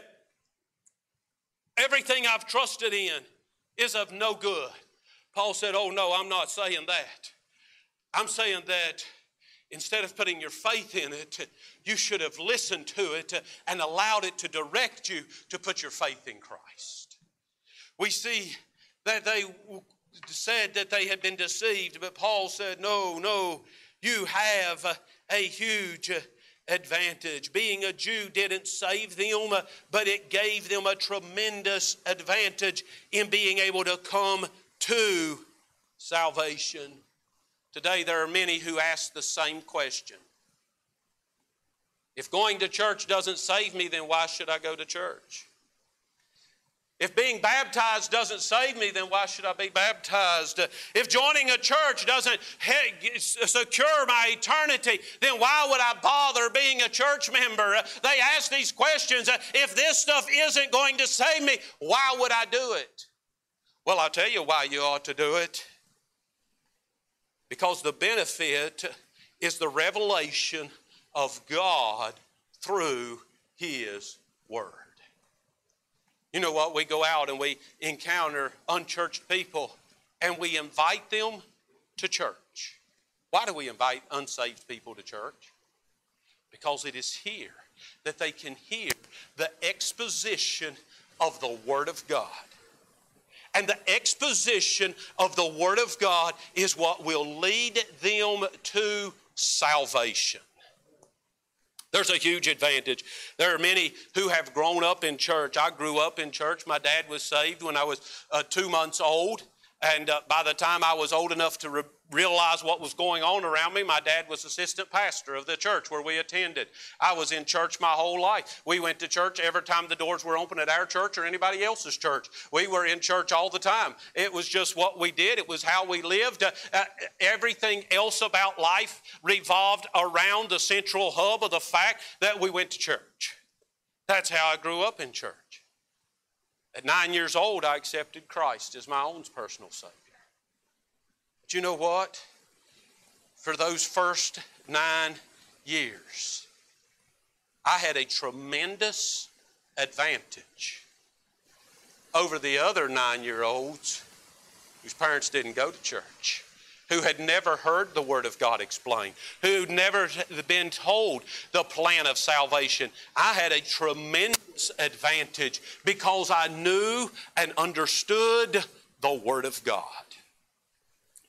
everything I've trusted in is of no good. Paul said, Oh, no, I'm not saying that. I'm saying that instead of putting your faith in it, you should have listened to it and allowed it to direct you to put your faith in Christ. We see that they said that they had been deceived, but Paul said, No, no, you have a huge advantage. Being a Jew didn't save them, but it gave them a tremendous advantage in being able to come to salvation. Today, there are many who ask the same question If going to church doesn't save me, then why should I go to church? If being baptized doesn't save me, then why should I be baptized? If joining a church doesn't secure my eternity, then why would I bother being a church member? They ask these questions. If this stuff isn't going to save me, why would I do it? Well, I'll tell you why you ought to do it. Because the benefit is the revelation of God through His Word. You know what? We go out and we encounter unchurched people and we invite them to church. Why do we invite unsaved people to church? Because it is here that they can hear the exposition of the Word of God. And the exposition of the Word of God is what will lead them to salvation. There's a huge advantage. There are many who have grown up in church. I grew up in church. My dad was saved when I was uh, two months old. And uh, by the time I was old enough to re- realize what was going on around me. My dad was assistant pastor of the church where we attended. I was in church my whole life. We went to church every time the doors were open at our church or anybody else's church. We were in church all the time. It was just what we did, it was how we lived. Uh, uh, everything else about life revolved around the central hub of the fact that we went to church. That's how I grew up in church. At nine years old, I accepted Christ as my own personal Savior. But you know what? For those first nine years, I had a tremendous advantage over the other nine year olds whose parents didn't go to church, who had never heard the Word of God explained, who'd never been told the plan of salvation. I had a tremendous advantage because I knew and understood the Word of God.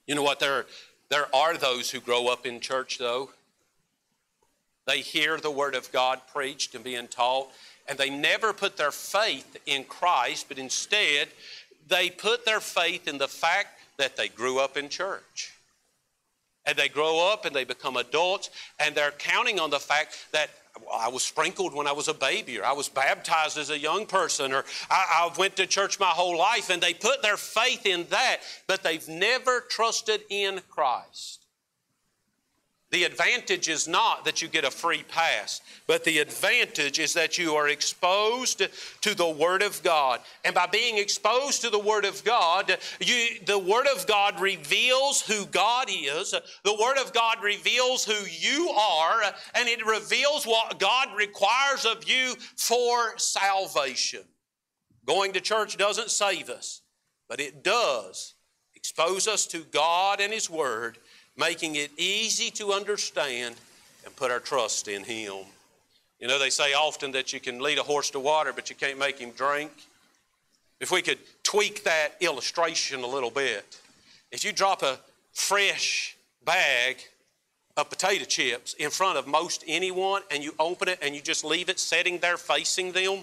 You know what? There, there are those who grow up in church, though. They hear the Word of God preached and being taught, and they never put their faith in Christ, but instead, they put their faith in the fact that they grew up in church. And they grow up and they become adults, and they're counting on the fact that I was sprinkled when I was a baby, or I was baptized as a young person, or I, I, went to church my whole life, and they put their faith in that, but they've never trusted in Christ. The advantage is not that you get a free pass, but the advantage is that you are exposed to the Word of God. And by being exposed to the Word of God, you, the Word of God reveals who God is, the Word of God reveals who you are, and it reveals what God requires of you for salvation. Going to church doesn't save us, but it does expose us to God and His Word making it easy to understand and put our trust in Him. You know, they say often that you can lead a horse to water, but you can't make him drink. If we could tweak that illustration a little bit, if you drop a fresh bag of potato chips in front of most anyone and you open it and you just leave it sitting there facing them,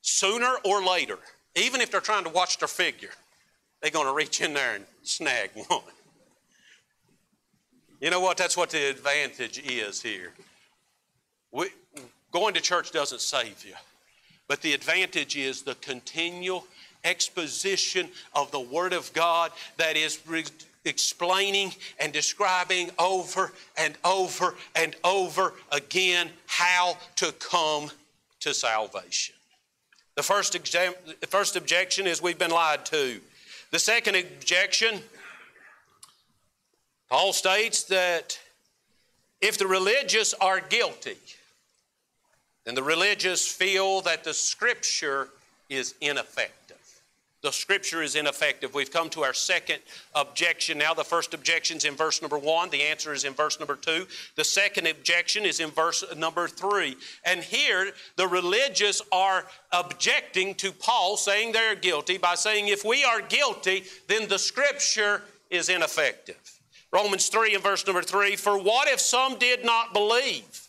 sooner or later, even if they're trying to watch their figure, they're going to reach in there and snag *laughs* one. You know what? That's what the advantage is here. We, going to church doesn't save you, but the advantage is the continual exposition of the Word of God that is re- explaining and describing over and over and over again how to come to salvation. The first, exam- the first objection is we've been lied to. The second objection Paul states that if the religious are guilty, then the religious feel that the scripture is ineffective. The scripture is ineffective. We've come to our second objection now. The first objection is in verse number one. The answer is in verse number two. The second objection is in verse number three. And here, the religious are objecting to Paul, saying they're guilty, by saying, if we are guilty, then the scripture is ineffective. Romans 3 and verse number 3 For what if some did not believe?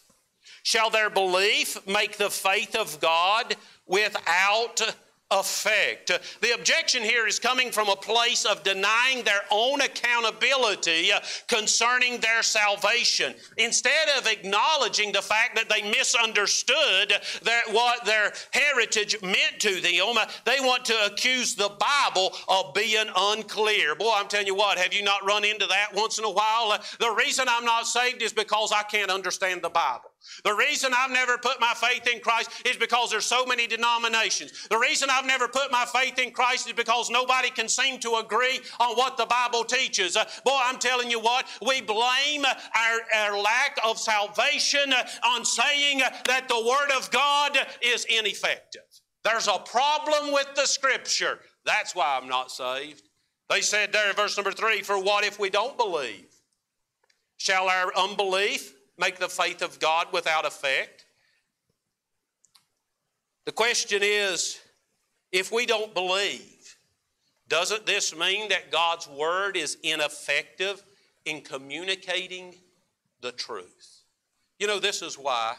Shall their belief make the faith of God without effect. The objection here is coming from a place of denying their own accountability uh, concerning their salvation. Instead of acknowledging the fact that they misunderstood what their heritage meant to them, uh, they want to accuse the Bible of being unclear. Boy, I'm telling you what, have you not run into that once in a while? Uh, the reason I'm not saved is because I can't understand the Bible. The reason I've never put my faith in Christ is because there's so many denominations. The reason I've never put my faith in Christ is because nobody can seem to agree on what the Bible teaches. Uh, boy, I'm telling you what, we blame our, our lack of salvation uh, on saying uh, that the Word of God is ineffective. There's a problem with the Scripture. That's why I'm not saved. They said there in verse number three, for what if we don't believe? Shall our unbelief make the faith of God without effect? The question is if we don't believe, doesn't this mean that God's word is ineffective in communicating the truth? You know, this is why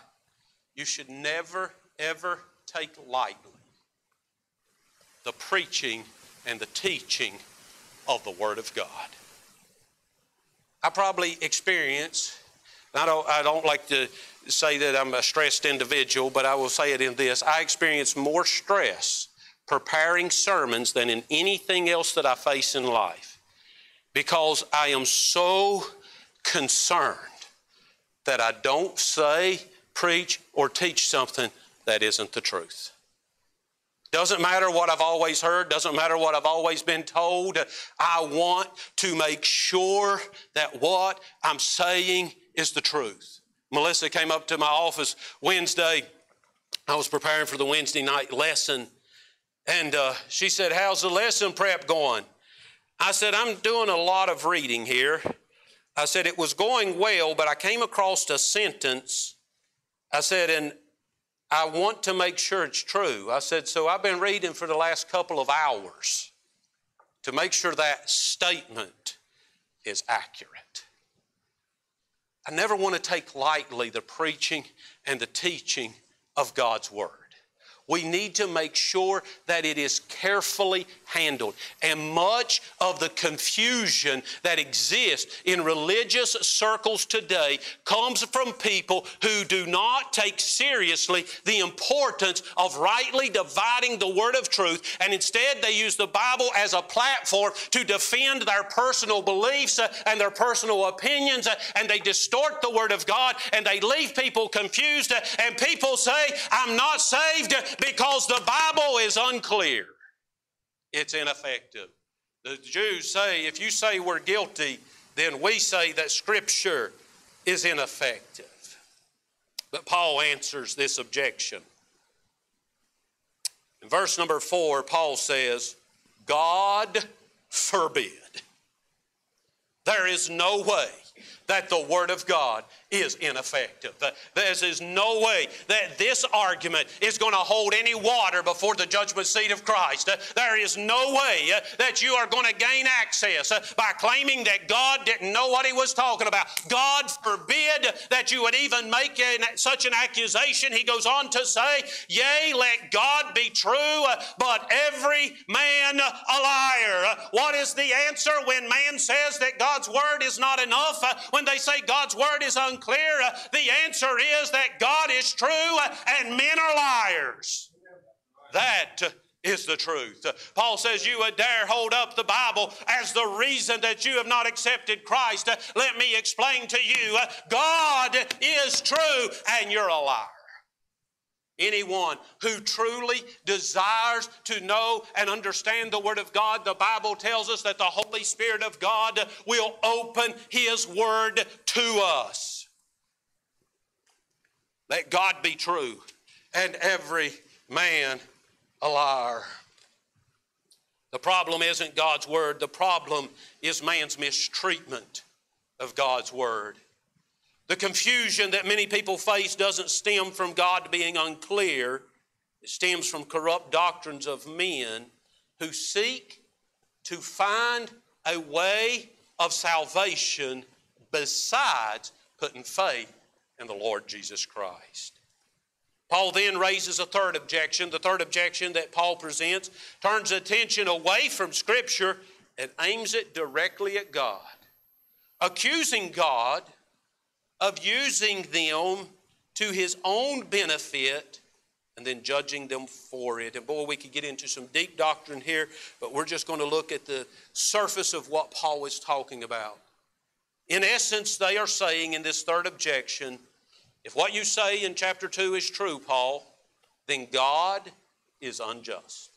you should never, ever take lightly the preaching and the teaching of the Word of God. I probably experience, I don't, I don't like to say that I'm a stressed individual, but I will say it in this I experience more stress preparing sermons than in anything else that I face in life because I am so concerned that I don't say, preach, or teach something that isn't the truth. Doesn't matter what I've always heard, doesn't matter what I've always been told. I want to make sure that what I'm saying is the truth. Melissa came up to my office Wednesday. I was preparing for the Wednesday night lesson, and uh, she said, How's the lesson prep going? I said, I'm doing a lot of reading here. I said, It was going well, but I came across a sentence. I said, and I want to make sure it's true. I said, So I've been reading for the last couple of hours to make sure that statement is accurate. I never want to take lightly the preaching and the teaching of God's Word. We need to make sure that it is carefully handled. And much of the confusion that exists in religious circles today comes from people who do not take seriously the importance of rightly dividing the word of truth, and instead they use the Bible as a platform to defend their personal beliefs uh, and their personal opinions, uh, and they distort the word of God and they leave people confused. uh, And people say, I'm not saved because the Bible is unclear it's ineffective. The Jews say if you say we're guilty, then we say that Scripture is ineffective. But Paul answers this objection. In verse number four, Paul says, God forbid. There is no way that the Word of God is ineffective. There is no way that this argument is going to hold any water before the judgment seat of Christ. Uh, there is no way uh, that you are going to gain access uh, by claiming that God didn't know what He was talking about. God forbid that you would even make such an accusation. He goes on to say, Yea, let God be true, but every man a liar. What is the answer when man says that God's Word is not enough? When they say God's Word is unclear? Uh, the answer is that God is true uh, and men are liars. That is the truth. Paul says, You would dare hold up the Bible as the reason that you have not accepted Christ. Uh, let me explain to you God is true and you're a liar. Anyone who truly desires to know and understand the Word of God, the Bible tells us that the Holy Spirit of God will open His Word to us. Let God be true and every man a liar. The problem isn't God's Word, the problem is man's mistreatment of God's Word. The confusion that many people face doesn't stem from God being unclear, it stems from corrupt doctrines of men who seek to find a way of salvation besides putting faith in the Lord Jesus Christ. Paul then raises a third objection. The third objection that Paul presents turns attention away from Scripture and aims it directly at God, accusing God of using them to his own benefit and then judging them for it. And boy, we could get into some deep doctrine here, but we're just going to look at the surface of what Paul is talking about. In essence, they are saying in this third objection if what you say in chapter 2 is true, Paul, then God is unjust.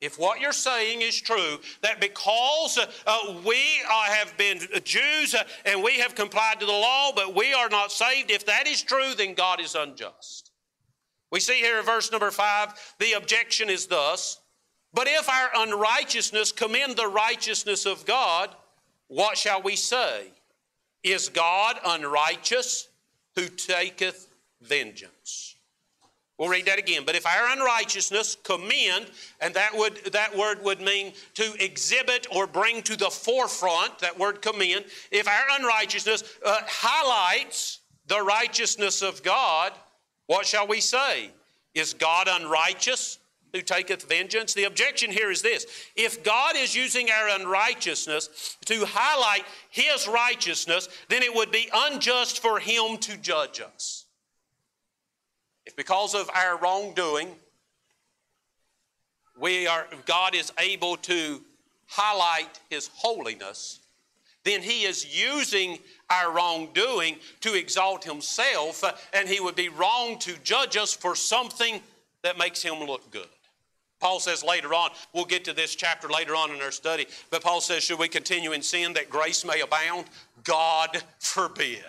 If what you're saying is true, that because uh, we uh, have been Jews uh, and we have complied to the law, but we are not saved, if that is true, then God is unjust. We see here in verse number five, the objection is thus But if our unrighteousness commend the righteousness of God, what shall we say? Is God unrighteous who taketh vengeance? We'll read that again. But if our unrighteousness commend, and that would that word would mean to exhibit or bring to the forefront, that word commend, if our unrighteousness uh, highlights the righteousness of God, what shall we say? Is God unrighteous who taketh vengeance? The objection here is this if God is using our unrighteousness to highlight his righteousness, then it would be unjust for him to judge us. If because of our wrongdoing, we are God is able to highlight his holiness, then he is using our wrongdoing to exalt himself, and he would be wrong to judge us for something that makes him look good. Paul says later on, we'll get to this chapter later on in our study, but Paul says, Should we continue in sin that grace may abound? God forbid.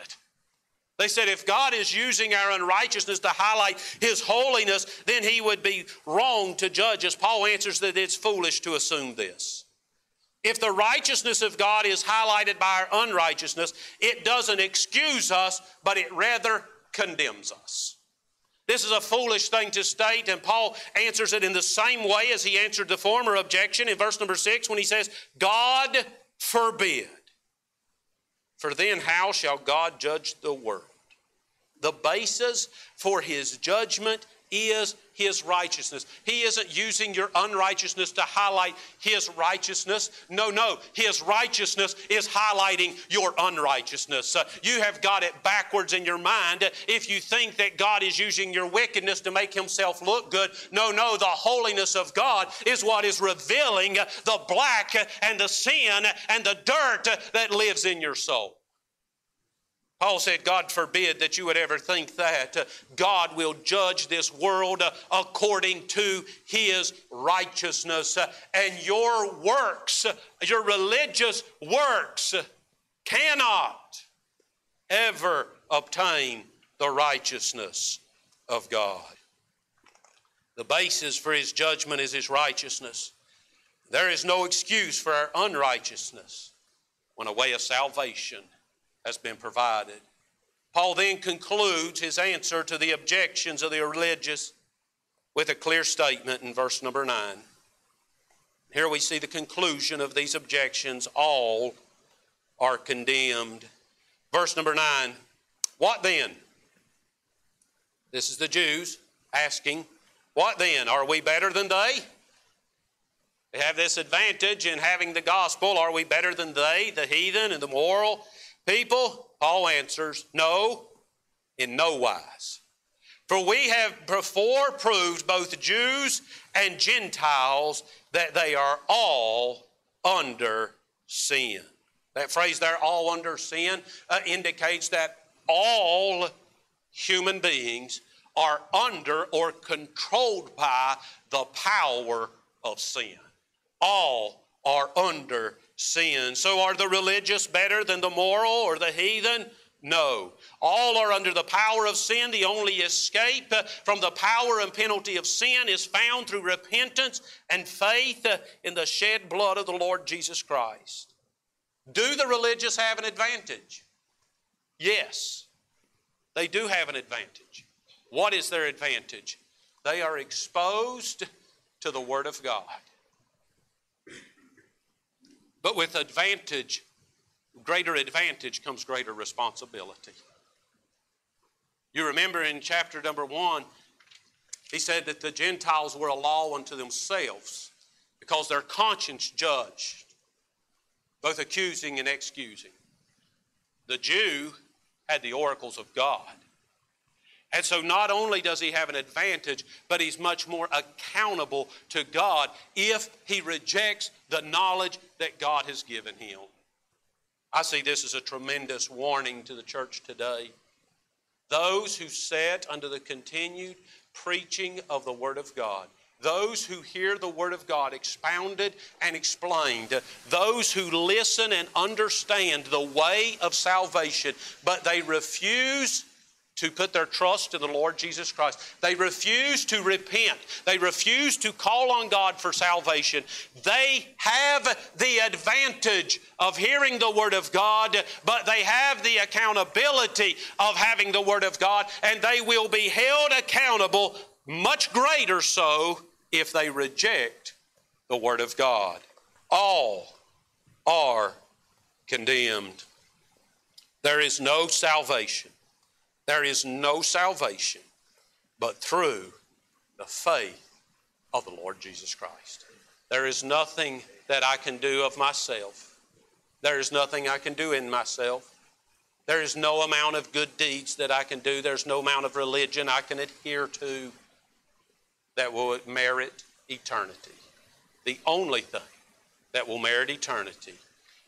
They said if God is using our unrighteousness to highlight His holiness, then He would be wrong to judge us. Paul answers that it's foolish to assume this. If the righteousness of God is highlighted by our unrighteousness, it doesn't excuse us, but it rather condemns us. This is a foolish thing to state, and Paul answers it in the same way as he answered the former objection in verse number six when he says, God forbid. For then how shall God judge the world? The basis for his judgment is his righteousness. He isn't using your unrighteousness to highlight his righteousness. No, no. His righteousness is highlighting your unrighteousness. Uh, you have got it backwards in your mind if you think that God is using your wickedness to make himself look good. No, no. The holiness of God is what is revealing the black and the sin and the dirt that lives in your soul. Paul said, God forbid that you would ever think that. Uh, God will judge this world uh, according to his righteousness. Uh, and your works, your religious works, cannot ever obtain the righteousness of God. The basis for his judgment is his righteousness. There is no excuse for our unrighteousness when a way of salvation has been provided. Paul then concludes his answer to the objections of the religious with a clear statement in verse number 9. Here we see the conclusion of these objections. All are condemned. Verse number 9. What then? This is the Jews asking, What then? Are we better than they? They have this advantage in having the gospel. Are we better than they, the heathen and the moral? People, Paul answers, no, in no wise. For we have before proved, both Jews and Gentiles, that they are all under sin. That phrase they're all under sin, uh, indicates that all human beings are under or controlled by the power of sin. All are under sin. So are the religious better than the moral or the heathen? No. All are under the power of sin. The only escape uh, from the power and penalty of sin is found through repentance and faith uh, in the shed blood of the Lord Jesus Christ. Do the religious have an advantage? Yes, they do have an advantage. What is their advantage? They are exposed to the Word of God. But with advantage, greater advantage comes greater responsibility. You remember in chapter number one, he said that the Gentiles were a law unto themselves because their conscience judged, both accusing and excusing. The Jew had the oracles of God. And so not only does he have an advantage, but he's much more accountable to God if he rejects the knowledge that God has given him. I see this as a tremendous warning to the church today. Those who sit under the continued preaching of the Word of God, those who hear the Word of God expounded and explained, those who listen and understand the way of salvation, but they refuse to put their trust in the Lord Jesus Christ. They refuse to repent. They refuse to call on God for salvation. They have the advantage of hearing the Word of God, but they have the accountability of having the Word of God, and they will be held accountable much greater so if they reject the Word of God. All are condemned. There is no salvation there is no salvation but through the faith of the Lord Jesus Christ. There is nothing that I can do of myself. There is nothing I can do in myself. There is no amount of good deeds that I can do. There's no amount of religion I can adhere to that will merit eternity. The only thing that will merit eternity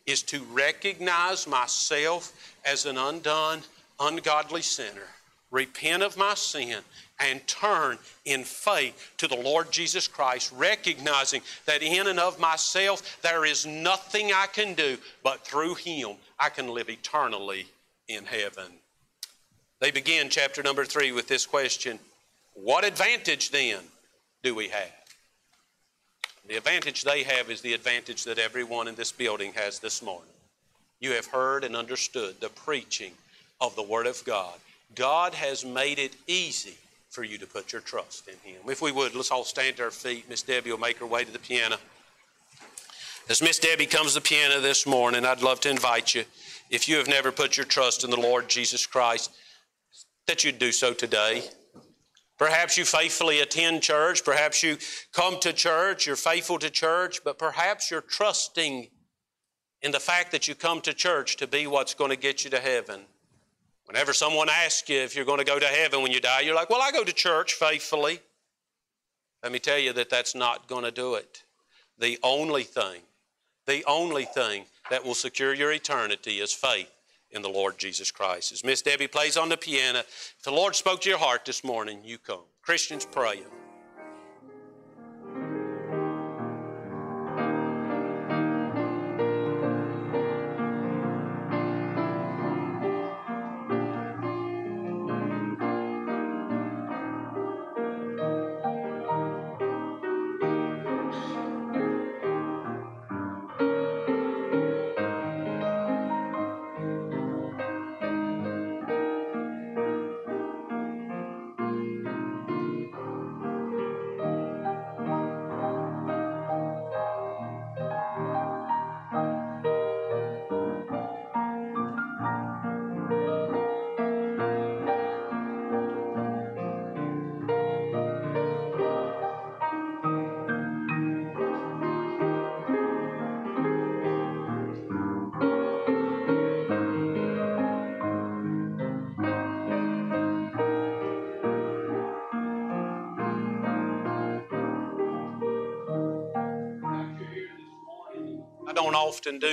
is to recognize myself as an undone, ungodly sinner, repent of my sin, and turn in faith to the Lord Jesus Christ, recognizing that in and of myself there is nothing I can do, but through Him I can live eternally in heaven. They begin chapter number three with this question What advantage then do we have? The advantage they have is the advantage that everyone in this building has this morning. You have heard and understood the preaching of the Word of God. God has made it easy for you to put your trust in Him. If we would, let's all stand to our feet. Miss Debbie will make her way to the piano. As Miss Debbie comes to the piano this morning, I'd love to invite you, if you have never put your trust in the Lord Jesus Christ, that you'd do so today. Perhaps you faithfully attend church. Perhaps you come to church. You're faithful to church. But perhaps you're trusting in the fact that you come to church to be what's going to get you to heaven. Whenever someone asks you if you're going to go to heaven when you die, you're like, Well, I go to church faithfully. Let me tell you that that's not going to do it. The only thing, the only thing that will secure your eternity is faith in the Lord Jesus Christ. As Miss Debbie plays on the piano, if the Lord spoke to your heart this morning, you come. Christians praying. I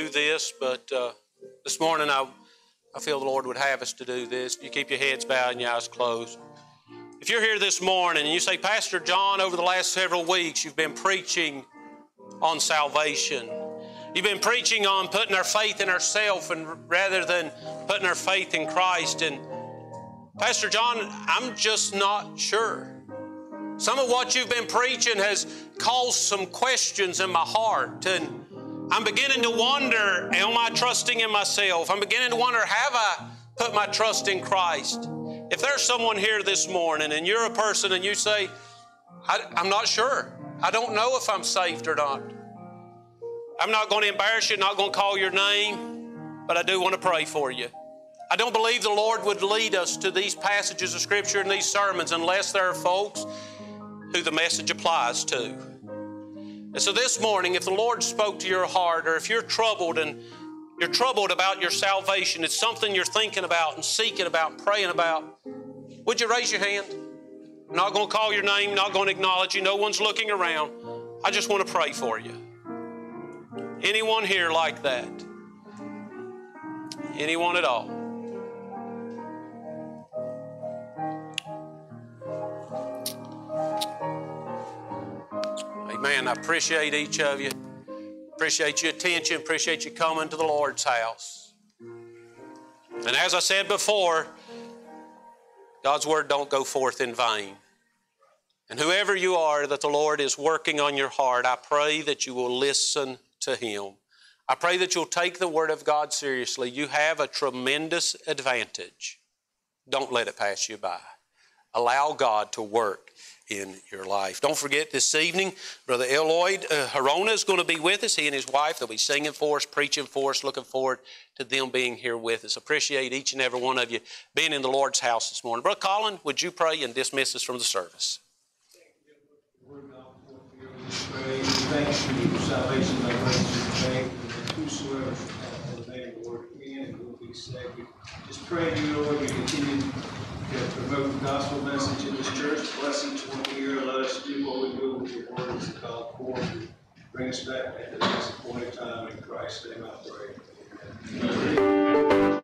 this, but uh, this morning I, I feel the Lord would have us to do this. You keep your heads bowed and your eyes closed. If you're here this morning and you say, Pastor John, over the last several weeks you've been preaching on salvation. You've been preaching on putting our faith in ourselves and rather than putting our faith in Christ. And Pastor John, I'm just not sure. Some of what you've been preaching has caused some questions in my heart. And I'm beginning to wonder, am I trusting in myself? I'm beginning to wonder, have I put my trust in Christ? If there's someone here this morning and you're a person and you say, I, am not sure. I don't know if I'm saved or not. I'm not going to embarrass you, not going to call your name, but I do want to pray for you. I don't believe the Lord would lead us to these passages of Scripture and these sermons unless there are folks who the message applies to. And so this morning, if the Lord spoke to your heart, or if you're troubled and you're troubled about your salvation, it's something you're thinking about and seeking about, praying about, would you raise your hand? I'm not going to call your name, not going to acknowledge you, no one's looking around. I just want to pray for you. Anyone here like that? Anyone at all? Amen. I appreciate each of you. Appreciate your attention. Appreciate you coming to the Lord's house. And as I said before, God's word don't go forth in vain. And whoever you are that the Lord is working on your heart, I pray that you will listen to Him. I pray that you'll take the Word of God seriously. You have a tremendous advantage. Don't let it pass you by. Allow God to work in your life. Don't forget this evening, Brother Eloyd uh, Harona is going to be with us. He and his wife, they'll be singing for us, preaching for us. Looking forward to them being here with us. Appreciate each and every one of you being in the Lord's house this morning. Brother Colin, would you pray and dismiss us from the service? just pray, we thank you for salvation by grace faith, and that whosoever shall on the name Lord can and will be saved. Just pray to you, Lord, you continue to promote the gospel message in this church, bless each one here, let us do what we do with your word as a called forth, bring us back at the next appointed time, in Christ's name I pray. Amen.